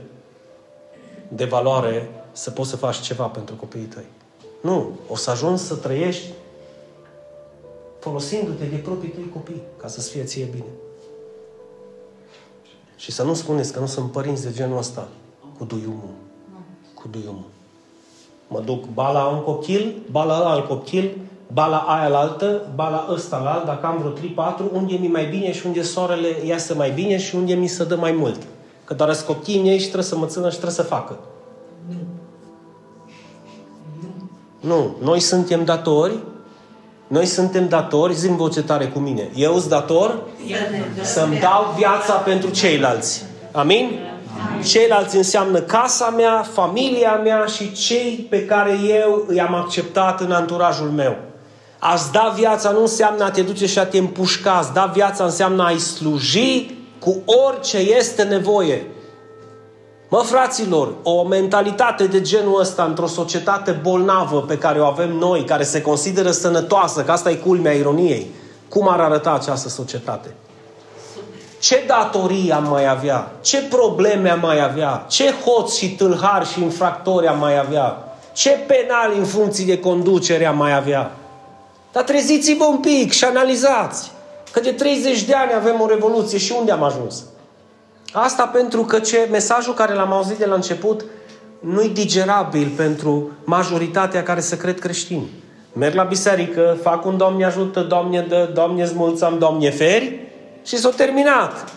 Speaker 1: de valoare să poți să faci ceva pentru copiii tăi. Nu. O să ajungi să trăiești folosindu-te de proprii tăi copii ca să-ți fie ție bine. Și să nu spuneți că nu sunt părinți de genul ăsta cu duiumul. Cu duiumul. Mă duc bala un copil, bala la alt copil, bala aia la altă, bala ăsta la alt, dacă am vreo 3-4, unde mi mai bine și unde soarele iasă mai bine și unde mi se dă mai mult. Că doar copiii ei și trebuie să mă țină și trebuie să facă. Nu. Noi suntem datori noi suntem datori, zi voce tare cu mine. Eu sunt dator să-mi dau viața pentru ceilalți. Amin? Ceilalți înseamnă casa mea, familia mea și cei pe care eu i-am acceptat în anturajul meu. A-ți da viața nu înseamnă a te duce și a te împușca. A-ți da viața înseamnă a-i sluji cu orice este nevoie. Mă, fraților, o mentalitate de genul ăsta într-o societate bolnavă pe care o avem noi, care se consideră sănătoasă, că asta e culmea ironiei, cum ar arăta această societate? Ce datorii am mai avea? Ce probleme am mai avea? Ce hoți și tâlhari și infractori am mai avea? Ce penali în funcție de conducere am mai avea? Dar treziți-vă un pic și analizați. Că de 30 de ani avem o revoluție și unde am ajuns? Asta pentru că ce mesajul care l-am auzit de la început nu-i digerabil pentru majoritatea care se cred creștini. Merg la biserică, fac un Doamne ajută, Doamne dă, Doamne zmulțăm, Doamne feri și s-a terminat.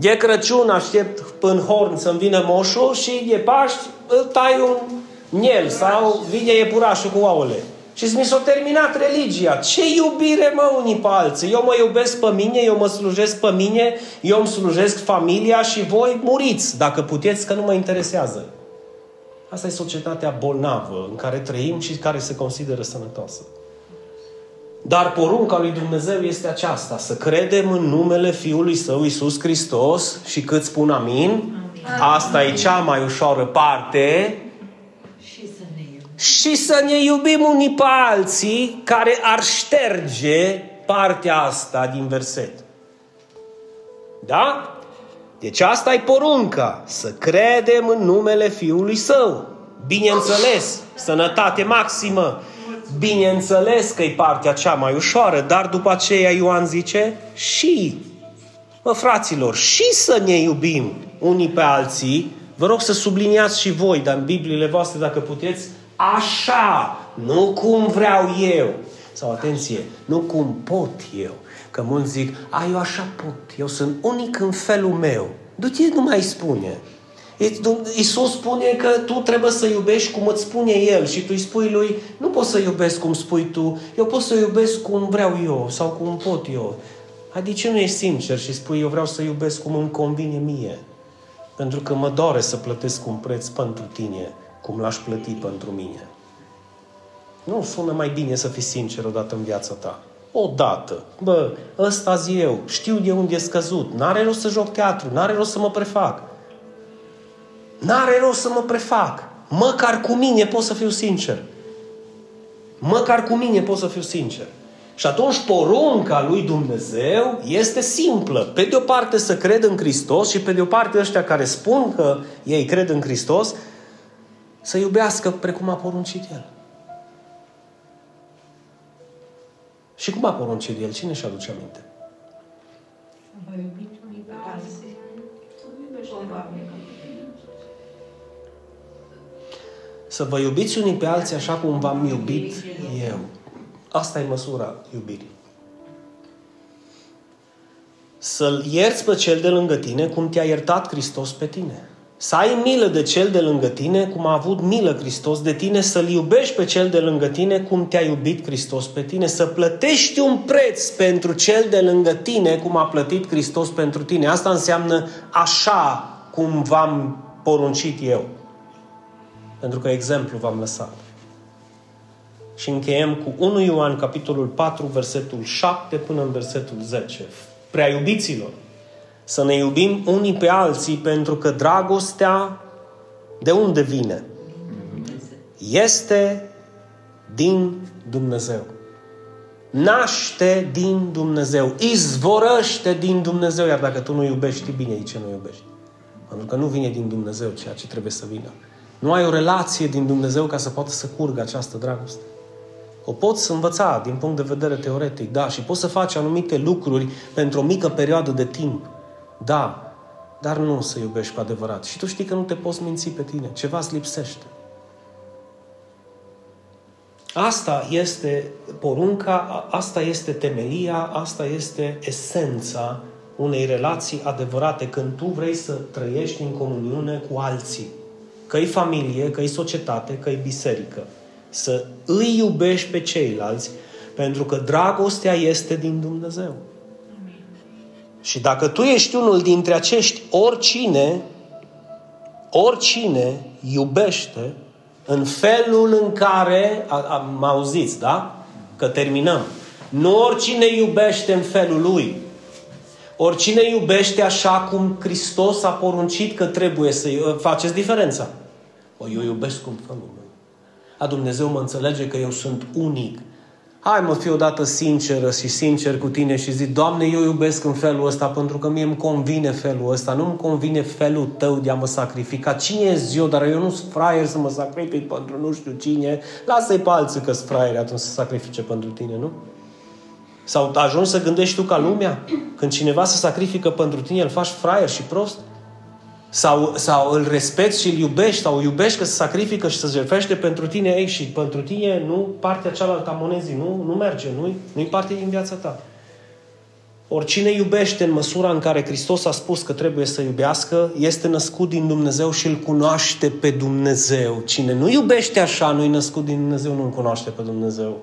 Speaker 1: E Crăciun, aștept în horn să-mi vină moșul și e Paști, îl tai un miel sau vine iepurașul cu ouăle. Și mi s-a terminat religia. Ce iubire, mă, unii pe alții. Eu mă iubesc pe mine, eu mă slujesc pe mine, eu îmi slujesc familia și voi muriți, dacă puteți, că nu mă interesează. Asta e societatea bolnavă în care trăim și care se consideră sănătoasă. Dar porunca lui Dumnezeu este aceasta, să credem în numele Fiului Său Iisus Hristos și cât spun amin, amin. asta e cea mai ușoară parte
Speaker 2: și să ne iubim,
Speaker 1: și să ne iubim unii pe alții care ar șterge partea asta din verset. Da? Deci asta e porunca, să credem în numele Fiului Său. Bineînțeles, sănătate maximă, Bineînțeles că e partea cea mai ușoară, dar după aceea Ioan zice și, mă fraților, și să ne iubim unii pe alții, vă rog să subliniați și voi, dar în Bibliile voastre, dacă puteți, așa, nu cum vreau eu. Sau atenție, nu cum pot eu. Că mulți zic, a, eu așa pot, eu sunt unic în felul meu. Du-te, nu mai spune. Iisus spune că tu trebuie să iubești cum îți spune El și tu îi spui lui, nu poți să iubesc cum spui tu, eu pot să iubesc cum vreau eu sau cum pot eu. Adică nu ești sincer și spui, eu vreau să iubesc cum îmi convine mie. Pentru că mă doare să plătesc un preț pentru tine, cum l-aș plăti pentru mine. Nu sună mai bine să fii sincer odată în viața ta. Odată. Bă, ăsta eu, știu de unde e scăzut, n-are rost să joc teatru, n-are rost să mă prefac. N-are rost să mă prefac. Măcar cu mine pot să fiu sincer. Măcar cu mine pot să fiu sincer. Și atunci porunca lui Dumnezeu este simplă. Pe de o parte să cred în Hristos și pe de o parte ăștia care spun că ei cred în Hristos să iubească precum a poruncit El. Și cum a poruncit El? Cine și aduce aminte?
Speaker 2: Vă iubiți unii pe alții.
Speaker 1: Să vă iubiți unii pe alții așa cum v-am iubit eu. Asta e măsura iubirii. Să-l ierți pe cel de lângă tine cum te-a iertat Hristos pe tine. Să ai milă de cel de lângă tine cum a avut milă Hristos de tine, să-l iubești pe cel de lângă tine cum te-a iubit Hristos pe tine, să plătești un preț pentru cel de lângă tine cum a plătit Hristos pentru tine. Asta înseamnă așa cum v-am poruncit eu. Pentru că exemplu v-am lăsat. Și încheiem cu 1 Ioan, capitolul 4, versetul 7 până în versetul 10. Prea iubiților, să ne iubim unii pe alții pentru că dragostea de unde vine? Este din Dumnezeu. Naște din Dumnezeu. Izvorăște din Dumnezeu. Iar dacă tu nu iubești, bine e ce nu iubești. Pentru că nu vine din Dumnezeu ceea ce trebuie să vină. Nu ai o relație din Dumnezeu ca să poată să curgă această dragoste. O poți învăța din punct de vedere teoretic, da, și poți să faci anumite lucruri pentru o mică perioadă de timp, da, dar nu să iubești cu adevărat. Și tu știi că nu te poți minți pe tine, ceva îți lipsește. Asta este porunca, asta este temelia, asta este esența unei relații adevărate când tu vrei să trăiești în comuniune cu alții că-i familie, că-i societate, că-i biserică. Să îi iubești pe ceilalți, pentru că dragostea este din Dumnezeu. Și dacă tu ești unul dintre acești, oricine, oricine iubește în felul în care, am auziți, da? Că terminăm. Nu oricine iubește în felul lui. Oricine iubește așa cum Hristos a poruncit că trebuie să faceți diferența. O, eu iubesc cum felul meu. A, Dumnezeu mă înțelege că eu sunt unic. Hai mă, fi odată sinceră și sincer cu tine și zic, Doamne, eu iubesc în felul ăsta pentru că mie îmi convine felul ăsta, nu îmi convine felul tău de a mă sacrifica. Cine e eu? Dar eu nu sunt fraier să mă sacrific pentru nu știu cine. Lasă-i pe alții că sunt fraieri atunci să sacrifice pentru tine, nu? Sau ajungi să gândești tu ca lumea? Când cineva se sacrifică pentru tine, îl faci fraier și prost? Sau, sau îl respecti și îl iubești sau iubești că se sacrifică și se jertfește pentru tine ei și pentru tine nu partea cealaltă a monezii nu, nu merge, nu, nu-i parte din viața ta. Oricine iubește în măsura în care Hristos a spus că trebuie să iubească, este născut din Dumnezeu și îl cunoaște pe Dumnezeu. Cine nu iubește așa, nu-i născut din Dumnezeu, nu-l cunoaște pe Dumnezeu.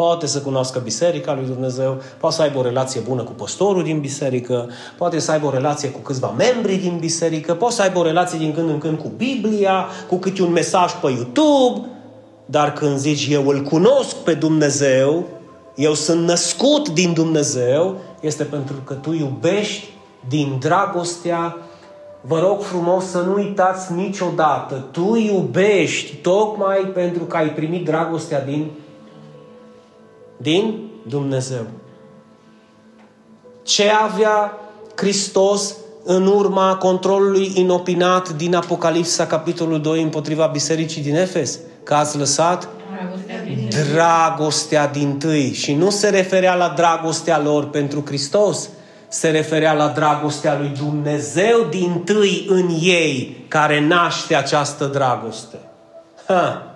Speaker 1: Poate să cunoască biserica lui Dumnezeu, poate să aibă o relație bună cu păstorul din biserică, poate să aibă o relație cu câțiva membri din biserică, poate să aibă o relație din când în când cu Biblia, cu câte un mesaj pe YouTube, dar când zici eu îl cunosc pe Dumnezeu, eu sunt născut din Dumnezeu, este pentru că tu iubești din dragostea. Vă rog frumos să nu uitați niciodată, tu iubești tocmai pentru că ai primit dragostea din, din Dumnezeu. Ce avea Hristos în urma controlului inopinat din Apocalipsa, capitolul 2, împotriva bisericii din Efes? Că ați lăsat dragostea din tâi. Și nu se referea la dragostea lor pentru Hristos, se referea la dragostea lui Dumnezeu din tâi în ei, care naște această dragoste. Ha!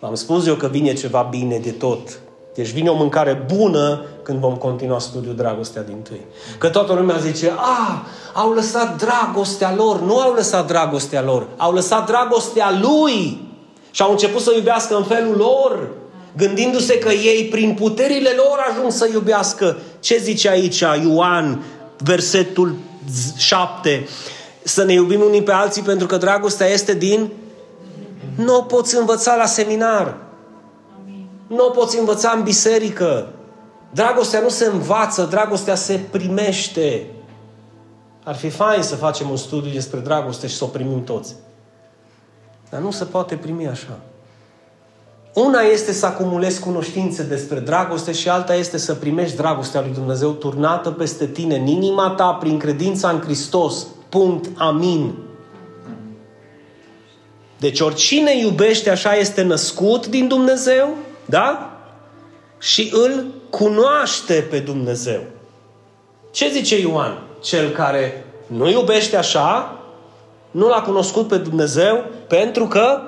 Speaker 1: V-am spus eu că vine ceva bine de tot. Deci vine o mâncare bună când vom continua studiul dragostea din tâi. Că toată lumea zice, a, au lăsat dragostea lor. Nu au lăsat dragostea lor, au lăsat dragostea lui. Și au început să iubească în felul lor, gândindu-se că ei, prin puterile lor, ajung să iubească. Ce zice aici Ioan, versetul 7? Să ne iubim unii pe alții pentru că dragostea este din... Nu o poți învăța la seminar. Nu o poți învăța în biserică. Dragostea nu se învață, dragostea se primește. Ar fi fain să facem un studiu despre dragoste și să o primim toți. Dar nu se poate primi așa. Una este să acumulezi cunoștințe despre dragoste și alta este să primești dragostea lui Dumnezeu turnată peste tine, în inima ta, prin credința în Hristos. Punct. Amin. Deci oricine iubește așa este născut din Dumnezeu, da? Și îl cunoaște pe Dumnezeu. Ce zice Ioan? Cel care nu iubește așa, nu l-a cunoscut pe Dumnezeu pentru că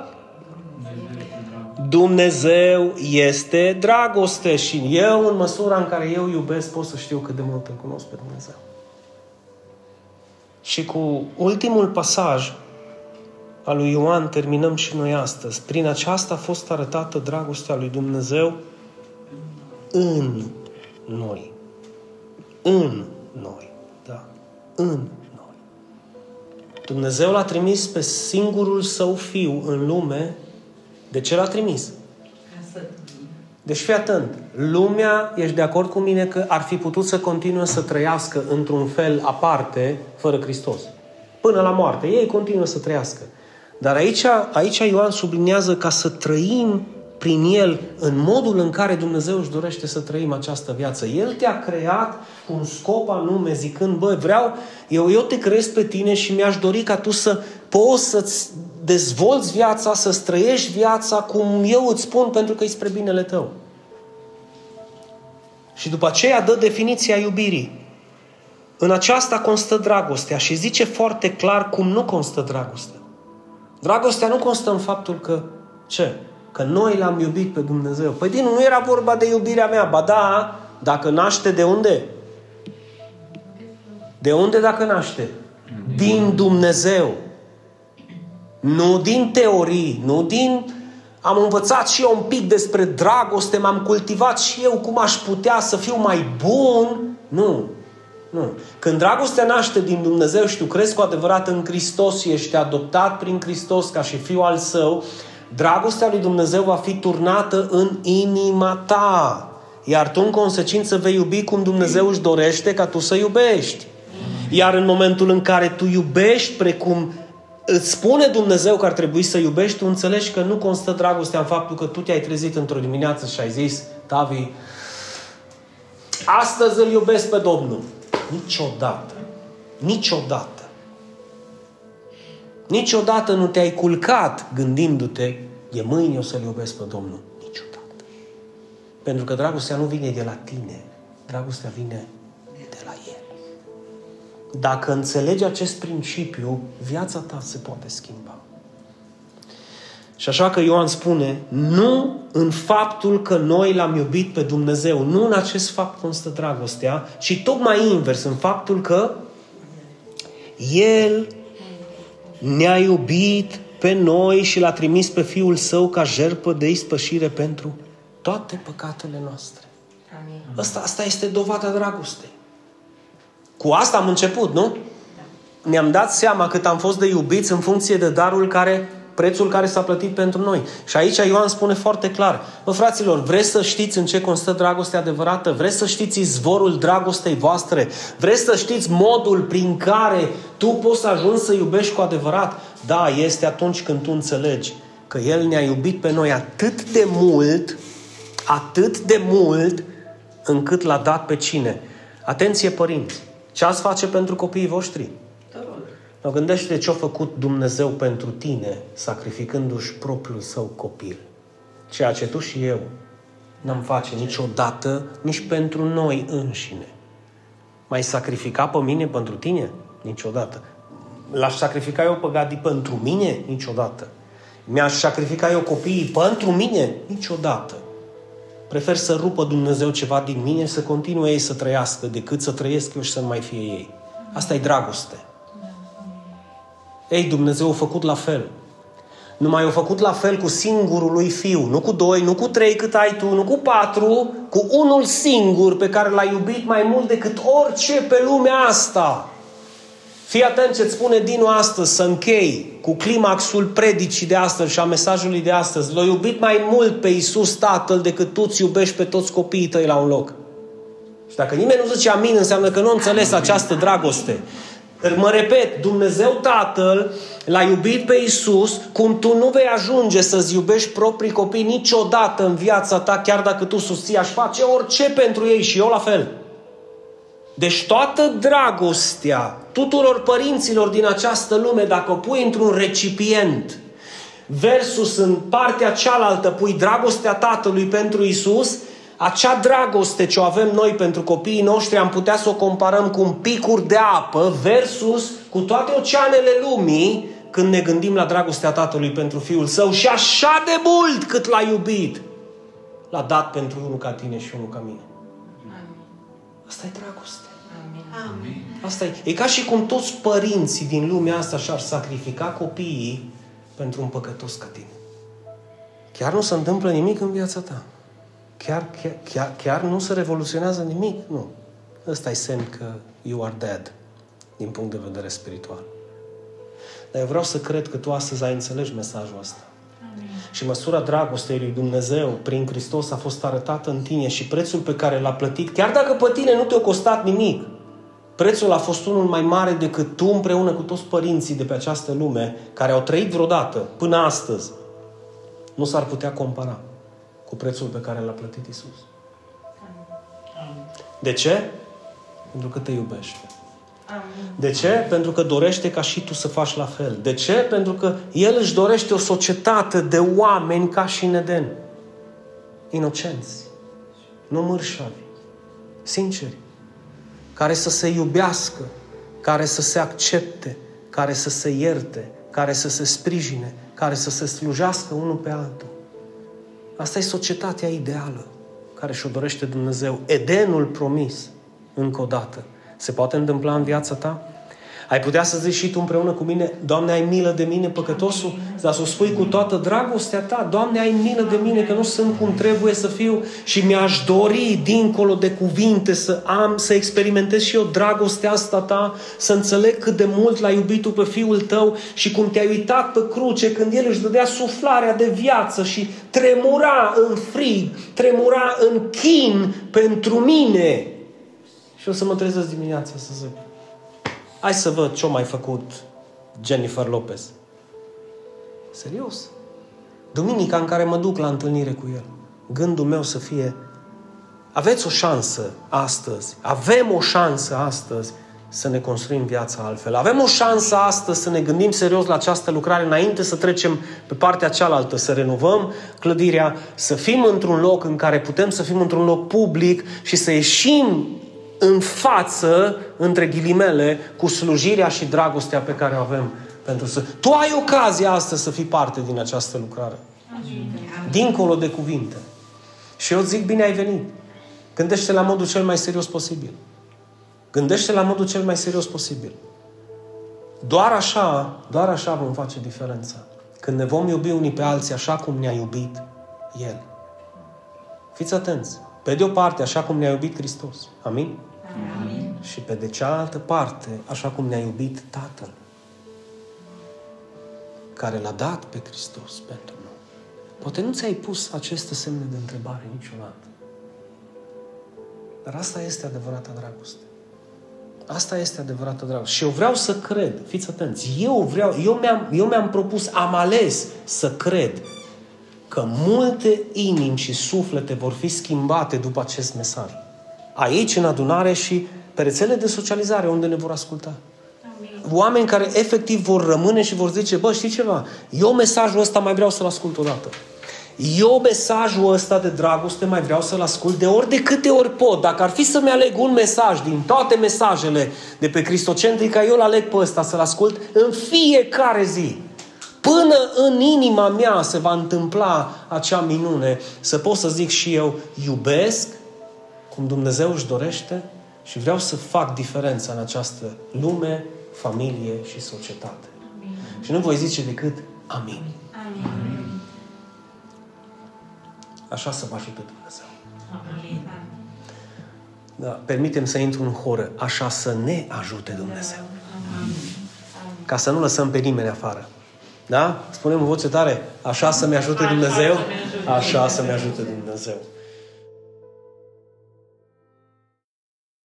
Speaker 1: Dumnezeu este dragoste și eu, în măsura în care eu iubesc, pot să știu cât de mult îl cunosc pe Dumnezeu. Și cu ultimul pasaj al lui Ioan terminăm și noi astăzi. Prin aceasta a fost arătată dragostea lui Dumnezeu în noi. În noi. Da. În noi. Dumnezeu l-a trimis pe singurul său fiu în lume de ce l-a trimis? Deci fii atent. Lumea, ești de acord cu mine că ar fi putut să continue să trăiască într-un fel aparte, fără Hristos. Până la moarte. Ei continuă să trăiască. Dar aici, aici Ioan sublinează ca să trăim prin El în modul în care Dumnezeu își dorește să trăim această viață. El te-a creat cu un scop anume, zicând, băi, vreau, eu, eu te creez pe tine și mi-aș dori ca tu să poți să-ți dezvolți viața, să trăiești viața cum eu îți spun pentru că e spre binele tău. Și după aceea dă definiția iubirii. În aceasta constă dragostea și zice foarte clar cum nu constă dragostea. Dragostea nu constă în faptul că, ce? Că noi l-am iubit pe Dumnezeu. Păi din nu era vorba de iubirea mea, ba da, dacă naște de unde? De unde dacă naște? Din Dumnezeu. Nu din teorii, nu din... Am învățat și eu un pic despre dragoste, m-am cultivat și eu cum aș putea să fiu mai bun. Nu. Nu. Când dragostea naște din Dumnezeu și tu crezi cu adevărat în Hristos și ești adoptat prin Hristos ca și fiul al său, dragostea lui Dumnezeu va fi turnată în inima ta. Iar tu în consecință vei iubi cum Dumnezeu își dorește ca tu să iubești. Iar în momentul în care tu iubești precum îți spune Dumnezeu că ar trebui să iubești, tu înțelegi că nu constă dragostea în faptul că tu te-ai trezit într-o dimineață și ai zis, Tavi, astăzi îl iubesc pe Domnul. Niciodată. Niciodată. Niciodată nu te-ai culcat gândindu-te, de mâine o să-L iubesc pe Domnul. Niciodată. Pentru că dragostea nu vine de la tine. Dragostea vine dacă înțelegi acest principiu, viața ta se poate schimba. Și așa că Ioan spune, nu în faptul că noi l-am iubit pe Dumnezeu, nu în acest fapt constă dragostea, ci tocmai invers, în faptul că El ne-a iubit pe noi și l-a trimis pe Fiul Său ca jerpă de ispășire pentru toate păcatele noastre. Amin. Asta, asta este dovada dragostei. Cu asta am început, nu? Ne-am dat seama cât am fost de iubiți în funcție de darul care prețul care s-a plătit pentru noi. Și aici Ioan spune foarte clar, bă fraților, vreți să știți în ce constă dragostea adevărată? Vreți să știți izvorul dragostei voastre? Vreți să știți modul prin care tu poți să ajungi să iubești cu adevărat? Da, este atunci când tu înțelegi că El ne-a iubit pe noi atât de mult, atât de mult, încât l-a dat pe cine? Atenție părinți! Ce ați face pentru copiii voștri? Mă gândește ce a făcut Dumnezeu pentru tine, sacrificându-și propriul său copil. Ceea ce tu și eu n-am face niciodată, nici pentru noi înșine. Mai sacrifica pe mine pentru tine? Niciodată. L-aș sacrifica eu pe Gadi pentru mine? Niciodată. Mi-aș sacrifica eu copiii pentru mine? Niciodată. Prefer să rupă Dumnezeu ceva din mine, să continue ei să trăiască, decât să trăiesc eu și să nu mai fie ei. Asta e dragoste. Ei, Dumnezeu a făcut la fel. Numai a făcut la fel cu singurul lui fiu. Nu cu doi, nu cu trei cât ai tu, nu cu patru, cu unul singur pe care l-ai iubit mai mult decât orice pe lumea asta. Fii atent ce-ți spune Dinu astăzi să închei cu climaxul predicii de astăzi și a mesajului de astăzi. L-a iubit mai mult pe Iisus Tatăl decât tu ți iubești pe toți copiii tăi la un loc. Și dacă nimeni nu zice amin, înseamnă că nu înțeles această dragoste. Mă repet, Dumnezeu Tatăl l-a iubit pe Isus cum tu nu vei ajunge să-ți iubești proprii copii niciodată în viața ta, chiar dacă tu susții, aș face orice pentru ei și eu la fel. Deci toată dragostea tuturor părinților din această lume, dacă o pui într-un recipient, versus în partea cealaltă pui dragostea Tatălui pentru Isus, acea dragoste ce o avem noi pentru copiii noștri am putea să o comparăm cu un picur de apă versus cu toate oceanele lumii când ne gândim la dragostea Tatălui pentru Fiul Său și așa de mult cât l-a iubit, l-a dat pentru unul ca tine și unul ca mine. Asta e dragoste. Amin. Asta e. E ca și cum toți părinții din lumea asta și-ar sacrifica copiii pentru un păcătos ca tine. Chiar nu se întâmplă nimic în viața ta chiar, chiar, chiar, chiar nu se revoluționează nimic. Nu. Ăsta e semn că you are dead din punct de vedere spiritual. Dar eu vreau să cred că tu astăzi ai înțeles mesajul ăsta. Amin. Și măsura dragostei lui Dumnezeu prin Hristos a fost arătată în tine și prețul pe care l-a plătit, chiar dacă pe tine nu te-a costat nimic, prețul a fost unul mai mare decât tu împreună cu toți părinții de pe această lume care au trăit vreodată până astăzi. Nu s-ar putea compara cu prețul pe care l-a plătit Isus. De ce? Pentru că te iubește. De ce? Pentru că dorește ca și tu să faci la fel. De ce? Pentru că El își dorește o societate de oameni ca și în Eden. Inocenți. Nu mărșavi. Sinceri. Care să se iubească. Care să se accepte. Care să se ierte. Care să se sprijine. Care să se slujească unul pe altul. Asta e societatea ideală care și-o dorește Dumnezeu. Edenul promis, încă o dată. Se poate întâmpla în viața ta? Ai putea să zici și tu împreună cu mine, Doamne, ai milă de mine, păcătosul, dar să o spui cu toată dragostea ta, Doamne, ai milă de mine, că nu sunt cum trebuie să fiu. Și mi-aș dori, dincolo de cuvinte, să am, să experimentez și eu dragostea asta ta, să înțeleg cât de mult l-ai iubit tu pe Fiul tău și cum te-ai uitat pe cruce când El își dădea suflarea de viață și tremura în frig, tremura în chin pentru mine. Și o să mă trezesc dimineața să zic, Hai să văd ce-a mai făcut Jennifer Lopez. Serios. Duminica în care mă duc la întâlnire cu el, gândul meu să fie aveți o șansă astăzi, avem o șansă astăzi să ne construim viața altfel. Avem o șansă astăzi să ne gândim serios la această lucrare înainte să trecem pe partea cealaltă, să renovăm clădirea, să fim într-un loc în care putem să fim într-un loc public și să ieșim în față, între ghilimele, cu slujirea și dragostea pe care o avem Pentru să... Tu ai ocazia astăzi să fii parte din această lucrare. Dincolo de cuvinte. Și eu zic, bine ai venit. Gândește la modul cel mai serios posibil. Gândește la modul cel mai serios posibil. Doar așa, doar așa vom face diferența. Când ne vom iubi unii pe alții așa cum ne-a iubit El. Fiți atenți. Pe de o parte, așa cum ne-a iubit Hristos. Amin? Amin. Și pe de cealaltă parte, așa cum ne-a iubit Tatăl. Care l-a dat pe Hristos pentru noi. Poate nu ți-ai pus aceste semne de întrebare niciodată. Dar asta este adevărata dragoste. Asta este adevărată dragoste. Și eu vreau să cred, fiți atenți, eu vreau, eu mi-am, eu mi-am propus, am ales să cred că multe inimi și suflete vor fi schimbate după acest mesaj. Aici, în adunare și pe rețele de socializare, unde ne vor asculta. Amin. Oameni care efectiv vor rămâne și vor zice, bă, știi ceva? Eu mesajul ăsta mai vreau să-l ascult o dată. Eu mesajul ăsta de dragoste mai vreau să-l ascult de ori de câte ori pot. Dacă ar fi să-mi aleg un mesaj din toate mesajele de pe Cristocentrica, eu îl aleg pe ăsta să-l ascult în fiecare zi. Până în inima mea se va întâmpla acea minune, să pot să zic și eu, iubesc cum Dumnezeu își dorește și vreau să fac diferența în această lume, familie și societate. Amin. Și nu voi zice decât amin. Amin. Așa să vă ajute Dumnezeu. Amin. Da, permitem să intru în horă. Așa să ne ajute Dumnezeu. Amin. Ca să nu lăsăm pe nimeni afară. Da? Spunem în voce tare, așa să-mi ajute Dumnezeu, așa să-mi ajute Dumnezeu.